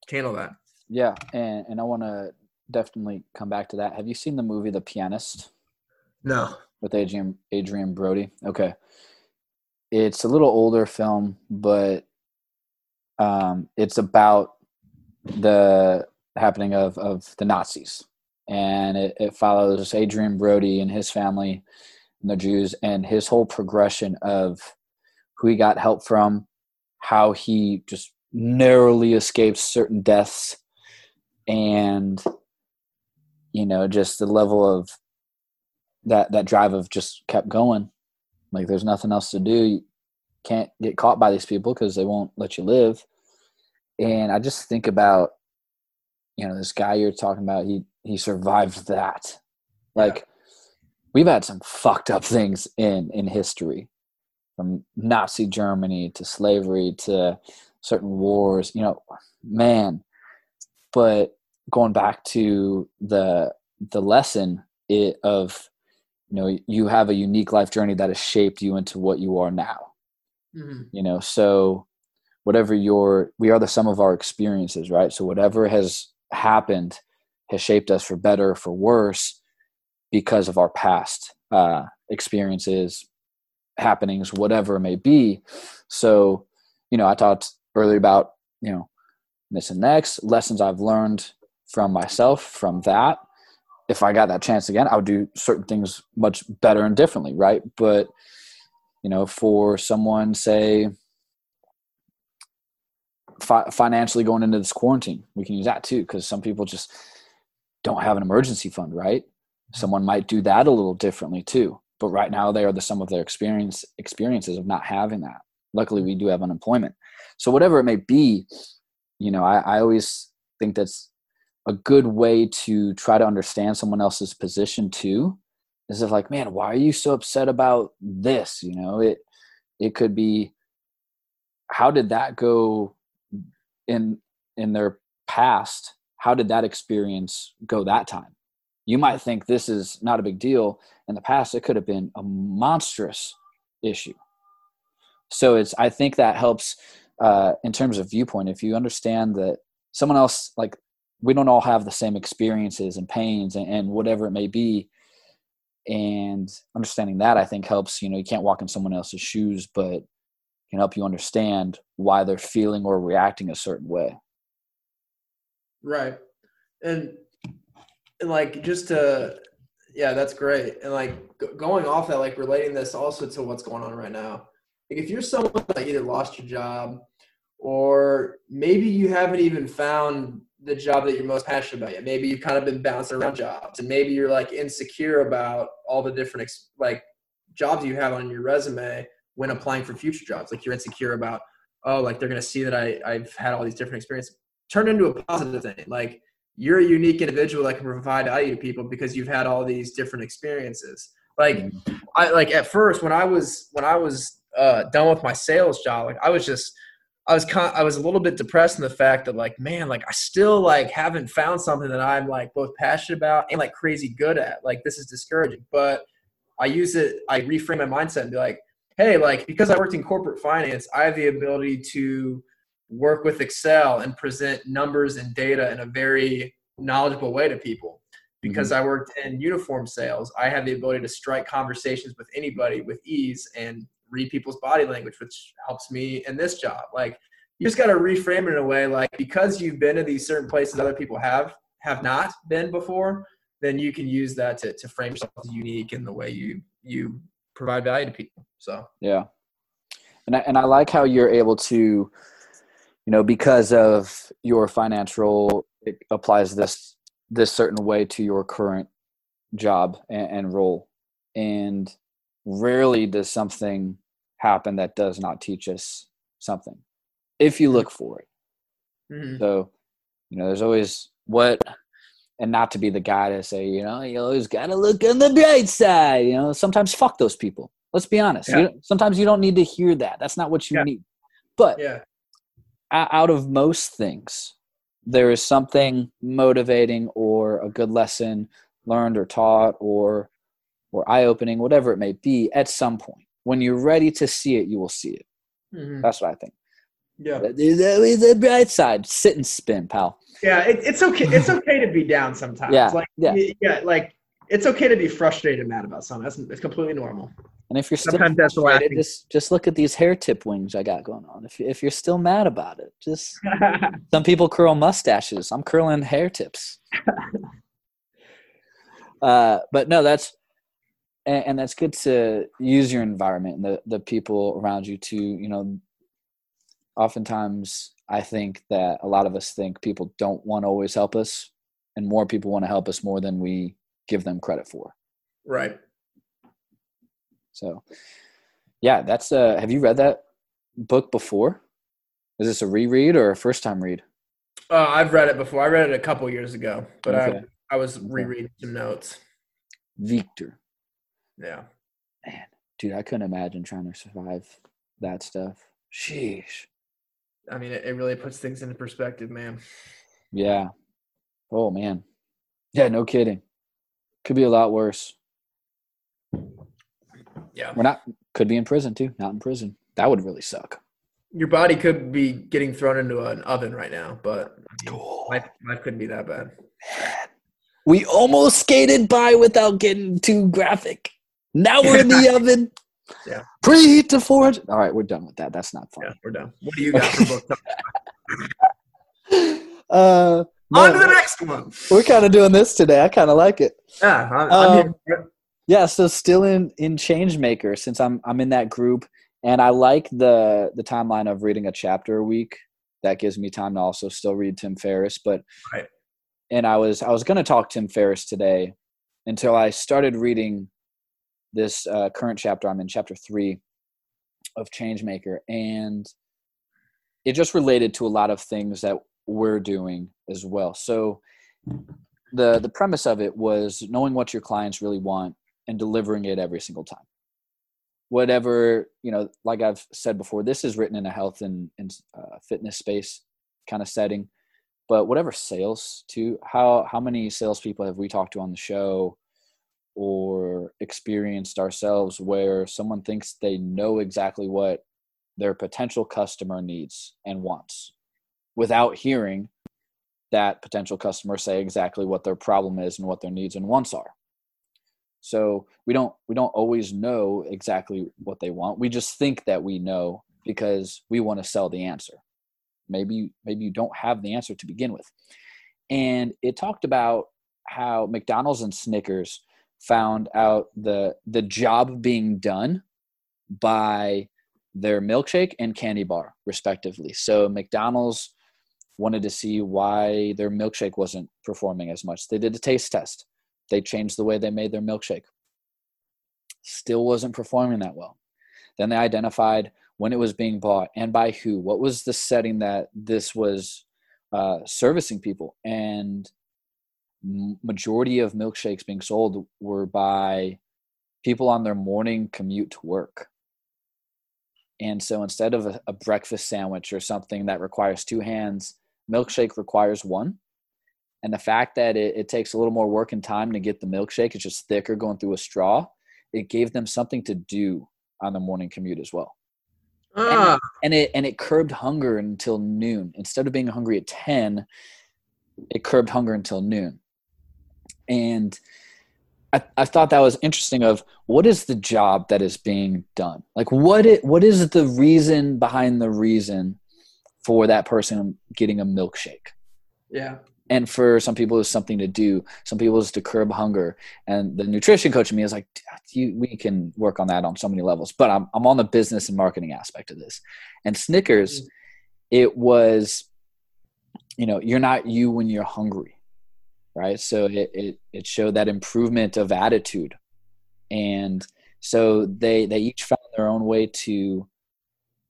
channel that. Yeah, and and I want to definitely come back to that. Have you seen the movie The Pianist? No. With Adrian Adrien Brody. Okay it's a little older film, but um, it's about the happening of, of the Nazis. And it, it follows Adrien Brody and his family and the Jews and his whole progression of who he got help from, how he just narrowly escaped certain deaths, and you know, just the level of that that drive of just kept going like there's nothing else to do. You can't get caught by these people because they won't let you live. And I just think about, you know, this guy you're talking about. He he survived that. Like yeah. we've had some fucked up things in in history, from Nazi Germany to slavery to certain wars. You know, man. But going back to the the lesson it, of you know you have a unique life journey that has shaped you into what you are now mm-hmm. you know so whatever your we are the sum of our experiences right so whatever has happened has shaped us for better for worse because of our past uh, experiences happenings whatever it may be so you know i talked earlier about you know this and next lessons i've learned from myself from that if I got that chance again, I would do certain things much better and differently, right? But you know, for someone, say, fi- financially going into this quarantine, we can use that too, because some people just don't have an emergency fund, right? Someone might do that a little differently too. But right now, they are the sum of their experience experiences of not having that. Luckily, we do have unemployment. So whatever it may be, you know, I, I always think that's a good way to try to understand someone else's position too is if like man why are you so upset about this? You know it it could be how did that go in in their past? How did that experience go that time? You might think this is not a big deal. In the past it could have been a monstrous issue. So it's i think that helps uh, in terms of viewpoint if you understand that someone else like we don't all have the same experiences and pains and, and whatever it may be and understanding that i think helps you know you can't walk in someone else's shoes but can help you understand why they're feeling or reacting a certain way. Right. And, and like just to yeah that's great. And like going off that like relating this also to what's going on right now if you're someone that either lost your job or maybe you haven't even found the job that you're most passionate about yet. Maybe you've kind of been bouncing around jobs, and maybe you're like insecure about all the different like jobs you have on your resume when applying for future jobs. Like you're insecure about, oh, like they're gonna see that I I've had all these different experiences. Turn into a positive thing. Like you're a unique individual that can provide value to people because you've had all these different experiences. Like mm-hmm. I like at first when I was when I was uh, done with my sales job, like I was just I was con- I was a little bit depressed in the fact that like man like I still like haven't found something that I'm like both passionate about and like crazy good at. Like this is discouraging. But I use it I reframe my mindset and be like hey like because I worked in corporate finance I have the ability to work with Excel and present numbers and data in a very knowledgeable way to people because mm-hmm. I worked in uniform sales I have the ability to strike conversations with anybody with ease and read people's body language, which helps me in this job. Like you just got to reframe it in a way like because you've been to these certain places other people have have not been before, then you can use that to, to frame yourself as unique in the way you you provide value to people. So yeah, and I, and I like how you're able to, you know, because of your financial, it applies this this certain way to your current job and, and role, and rarely does something happen that does not teach us something if you look for it. Mm-hmm. So, you know, there's always what, and not to be the guy to say, you know, you always got to look on the bright side. You know, sometimes fuck those people. Let's be honest. Yeah. You, sometimes you don't need to hear that. That's not what you Yeah. need. But Yeah. out of most things, there is something motivating or a good lesson learned or taught or or eye opening, whatever it may be, at some point. When you're ready to see it, you will see it. Mhm. That's what I think. Yeah. The the bright side, sit and spin, pal. Yeah. It, it's okay. It's okay to be down sometimes. Yeah, Like, yeah. yeah. Like, it's okay to be frustrated and mad about something. That's it's completely normal. And if you're still Sometimes that's the frustrated, thing. just just look at these hair tip wings I got going on. If if you're still mad about it, just some people curl mustaches. I'm curling hair tips. uh, but no, that's and, and that's good to use your environment and the the people around you to you know. Oftentimes, I think that a lot of us think people don't want to always help us, and more people want to help us more than we give them credit for. right. So, yeah, that's uh have you read that book before? Is this a reread or a first time read? Uh, I've read it before. I read it a couple years ago, but Okay. I I was rereading some notes. Viktor. Yeah. Man, dude, I couldn't imagine trying to survive that stuff. Sheesh. I mean, it, it really puts things into perspective, man. Yeah. Oh man. Yeah, no kidding. Could be a lot worse. Yeah. We're not could be in prison too. Not in prison. That would really suck. Your body could be getting thrown into an oven right now, but I mean, Cool. life, life couldn't be that bad. We almost skated by without getting too graphic. Now we're in the oven. Yeah. Preheat to 400. All right, we're done with that. That's not Yeah, fun. we're done. What do you got for book? Uh, On to the next one. we're kind of doing this today. I kind of like it. Yeah, I'm, I'm Um. Yeah, so still in in Changemaker since I'm I'm in that group, and I like the the timeline of reading a chapter a week. That gives me time to also still read Tim Ferriss. But Right. and I was I was going to talk Tim Ferriss today until I started reading this uh, current chapter. I'm in chapter three of Changemaker, and it just related to a lot of things that we're doing as well. So the the premise of it was knowing what your clients really want and delivering it every single time. Whatever you know, like I've said before, this is written in a health and, and uh, fitness space kind of setting. But whatever sales to how how many salespeople have we talked to on the show or experienced ourselves where someone thinks they know exactly what their potential customer needs and wants without hearing that potential customer say exactly what their problem is and what their needs and wants are. So we don't we don't always know exactly what they want. We just think that we know because we want to sell the answer. Maybe maybe you don't have the answer to begin with. And it talked about how mcdonald's and snickers found out the the job being done by their milkshake and candy bar respectively. So mcdonald's wanted to see why their milkshake wasn't performing as much. They did a taste test. They changed the way they made their milkshake. Still wasn't performing that well. Then they identified when it was being bought and by who. What was the setting that this was uh, servicing people? And majority of milkshakes being sold were by people on their morning commute to work. And so instead of a, a breakfast sandwich or something that requires two hands milkshake requires one. And the fact that it, it takes a little more work and time to get the milkshake it's just thicker going through a straw it gave them something to do on the morning commute as well. Ah, and it and it curbed hunger until noon. Instead of being hungry at 10 it curbed hunger until noon. And I, I thought that was interesting of what is the job that is being done? Like what it what is the reason behind the reason for that person getting a milkshake. Yeah. and for some people it's something to do. Some people it's to curb hunger. And the nutrition coach in me is like ah, you, we can work on that on so many levels. But I'm, I'm on the business and marketing aspect of this. And snickers mm-hmm. it was you know you're not you when you're hungry right? So it, it it showed that improvement of attitude. And so they they each found their own way to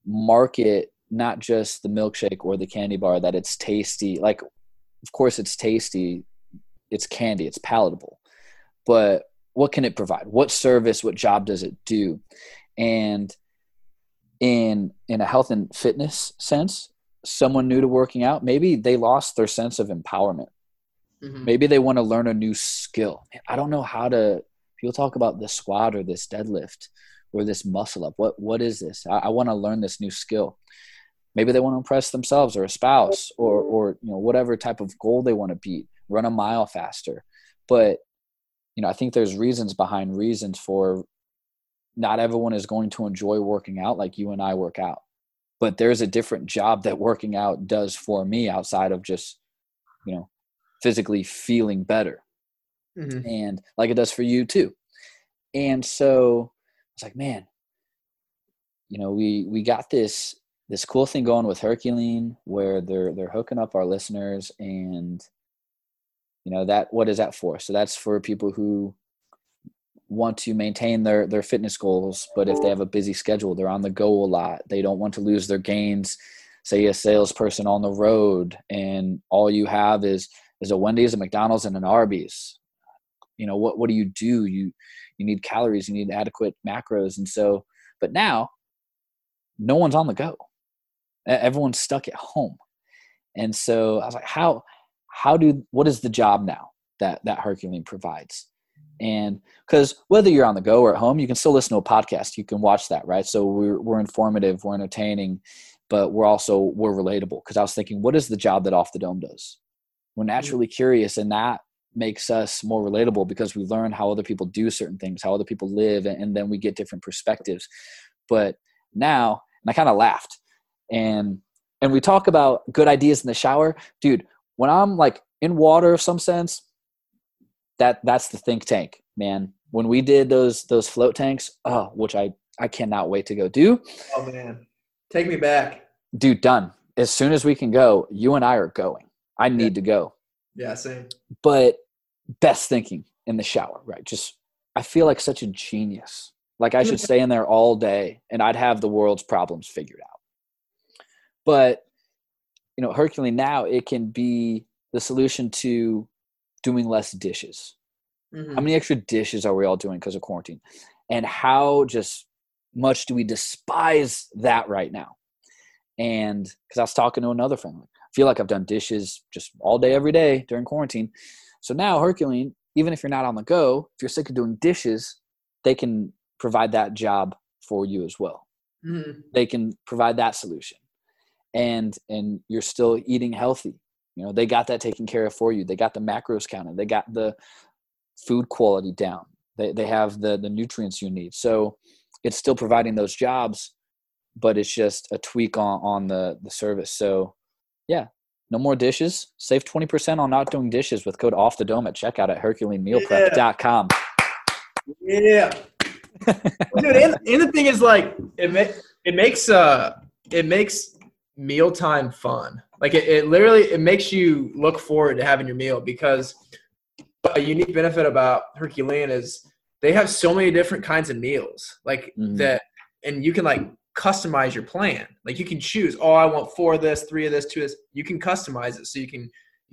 market not just the milkshake or the candy bar that it's tasty like of course it's tasty it's candy it's palatable but what can it provide? What service, what job does it do? And in in a health and fitness sense, someone new to working out, maybe they lost their sense of empowerment. Mm-hmm. Maybe they want to learn a new skill. I don't know how to people talk about the squat or this deadlift or this muscle up. What what is this? I, I want to learn this new skill. Maybe they want to impress themselves or a spouse or or you know whatever type of goal they want to beat. Run a mile faster. But you know, I think there's reasons behind reasons for not everyone is going to enjoy working out like you and I work out. But there's a different job that working out does for me outside of just, you know, physically feeling better. Mm-hmm. And like it does for you too. And so it's like, man, you know, we we got this this cool thing going with Herculean where they're they're hooking up our listeners and you know that what is that for? So that's for people who want to maintain their their fitness goals, but if they have a busy schedule, they're on the go a lot. They don't want to lose their gains. Say a salesperson on the road and all you have is is a Wendy's, a McDonald's, and an Arby's. You know what? What do you do? You you need calories. You need adequate macros, and so. But now, no one's on the go. Everyone's stuck at home, and so I was like, how how do what is the job now that that Herculean provides? And because whether you're on the go or at home, you can still listen to a podcast. You can watch that, right? So we're we're informative, we're entertaining, but we're also we're relatable. Because I was thinking, what is the job that Off the Dome does? we're mm-hmm. naturally curious and that makes us more relatable because we learn how other people do certain things how other people live and then we get different perspectives but now and i kind of laughed and and we talk about good ideas in the shower dude when i'm like in water of some sense that that's the think tank man when we did those those float tanks oh which i i cannot wait to go do oh man take me back dude done as soon as we can go you and i are going I need yeah. to go. Yeah, same. But best thinking in the shower, right? Just I feel like such a genius. Like I should stay in there all day and I'd have the world's problems figured out. But you know, Herculean now it can be the solution to doing less dishes. Mm-hmm. How many extra dishes are we all doing because of quarantine? And how just much do we despise that right now? And because I was talking to another friend, like, feel like I've done dishes just all day, every day during quarantine. So now Herculean, even if you're not on the go, if you're sick of doing dishes, they can provide that job for you as well. Mm-hmm. They can provide that solution. And and you're still eating healthy. You know, they got that taken care of for you. They got the macros counted. They got the food quality down. They they have the the nutrients you need. So it's still providing those jobs, but it's just a tweak on on the the service. So yeah, no more dishes. Save 20% on not doing dishes with code off the dome at checkout at herculeanmealprep.com. Yeah. Dude, and, and, the thing is like it ma- it makes uh it makes mealtime fun. Like it, it literally it makes you look forward to having your meal because a unique benefit about Herculean is they have so many different kinds of meals. Like mm-hmm. that and you can like customize your plan. Like you can choose, oh, I want four of this, three of this, two of this. You can customize it so you can,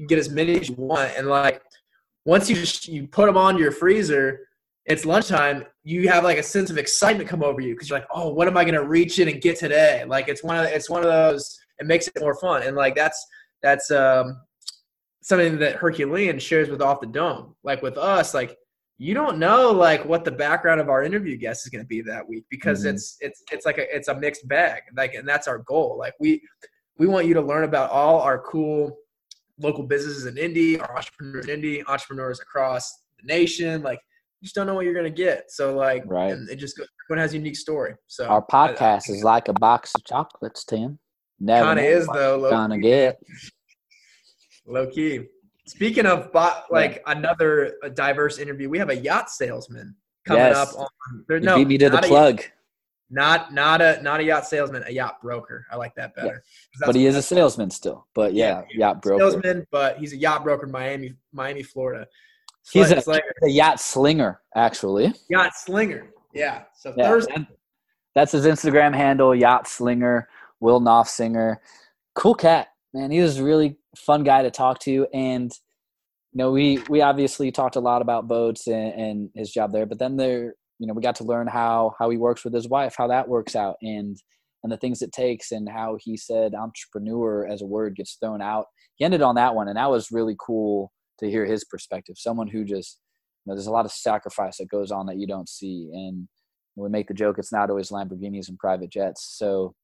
get as many as you want. And like once you just, you put them on your freezer, it's lunchtime. You have like a sense of excitement come over you because you're like, oh, what am I gonna reach in and get today? Like it's one of it's one of those. It makes it more fun. And like that's that's um something that Herculean shares with Off the Dome. Like with us, like you don't know like what the background of our interview guest is going to be that week because mm-hmm. it's it's it's like a it's a mixed bag like and that's our goal like we we want you to learn about all our cool local businesses in Indy, our entrepreneurs in Indy, entrepreneurs across the nation. Like, just don't know what you're gonna get. So like, right, it just everyone has a unique story. So our podcast I, I, is like a box of chocolates, Tim. Never kind of is though. Gonna get low key. Speaking of like yeah. another uh, diverse interview, we have a yacht salesman coming yes. up on. There, no, beat me to the plug. A, not not a not a yacht salesman, a yacht broker. I like that better. Yeah. But he is a salesman still. But yeah, yeah yacht broker. Salesman, but he's a yacht broker in Miami, Miami, Florida. He's a, a, yacht slinger, actually. Yacht slinger. Yeah. So yeah, Thursday. That's his Instagram handle, yacht slinger. Will Knopfsinger. Cool cat, man. He was a really fun guy to talk to. And you know, we we obviously talked a lot about boats and, and his job there, but then there, you know, we got to learn how how he works with his wife, how that works out, and and the things it takes, and how he said entrepreneur as a word gets thrown out. He ended on that one, and that was really cool to hear his perspective. Someone who just, you know, there's a lot of sacrifice that goes on that you don't see, and we make the joke it's not always Lamborghinis and private jets. So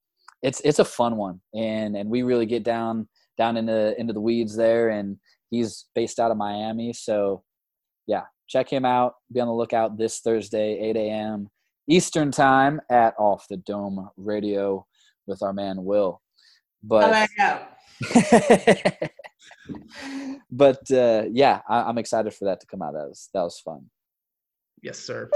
it's it's a fun one, and and we really get down down into into the weeds there, and he's based out of Miami, so yeah, check him out. Be on the lookout this Thursday, 8 a.m. Eastern time at Off the Dome Radio with our man Will. But but uh, yeah, I, am excited for that to come out. That was that was fun. Yes, sir.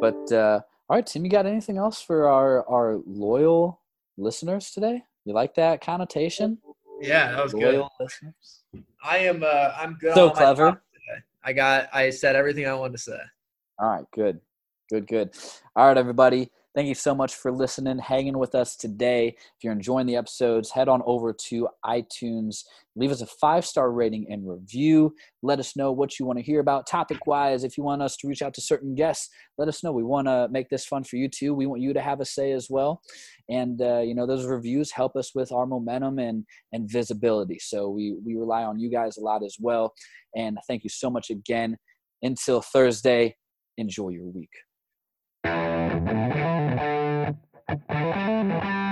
But uh, all right, Tim, you got anything else for our our loyal listeners today? You like that connotation? Yeah, that was loyal good. Listeners. I am. Uh, I'm good. So clever. I got. I said everything I wanted to say. All right. Good. Good. Good. All right, everybody. Thank you so much for listening, hanging with us today. If you're enjoying the episodes, head on over to iTunes, leave us a five star rating and review. Let us know what you want to hear about topic wise. If you want us to reach out to certain guests, let us know. We want to make this fun for you too. We want you to have a say as well. And, uh, you know, those reviews help us with our momentum and, and visibility. So we, we rely on you guys a lot as well. And thank you so much again. Until Thursday, enjoy your week. Thank you.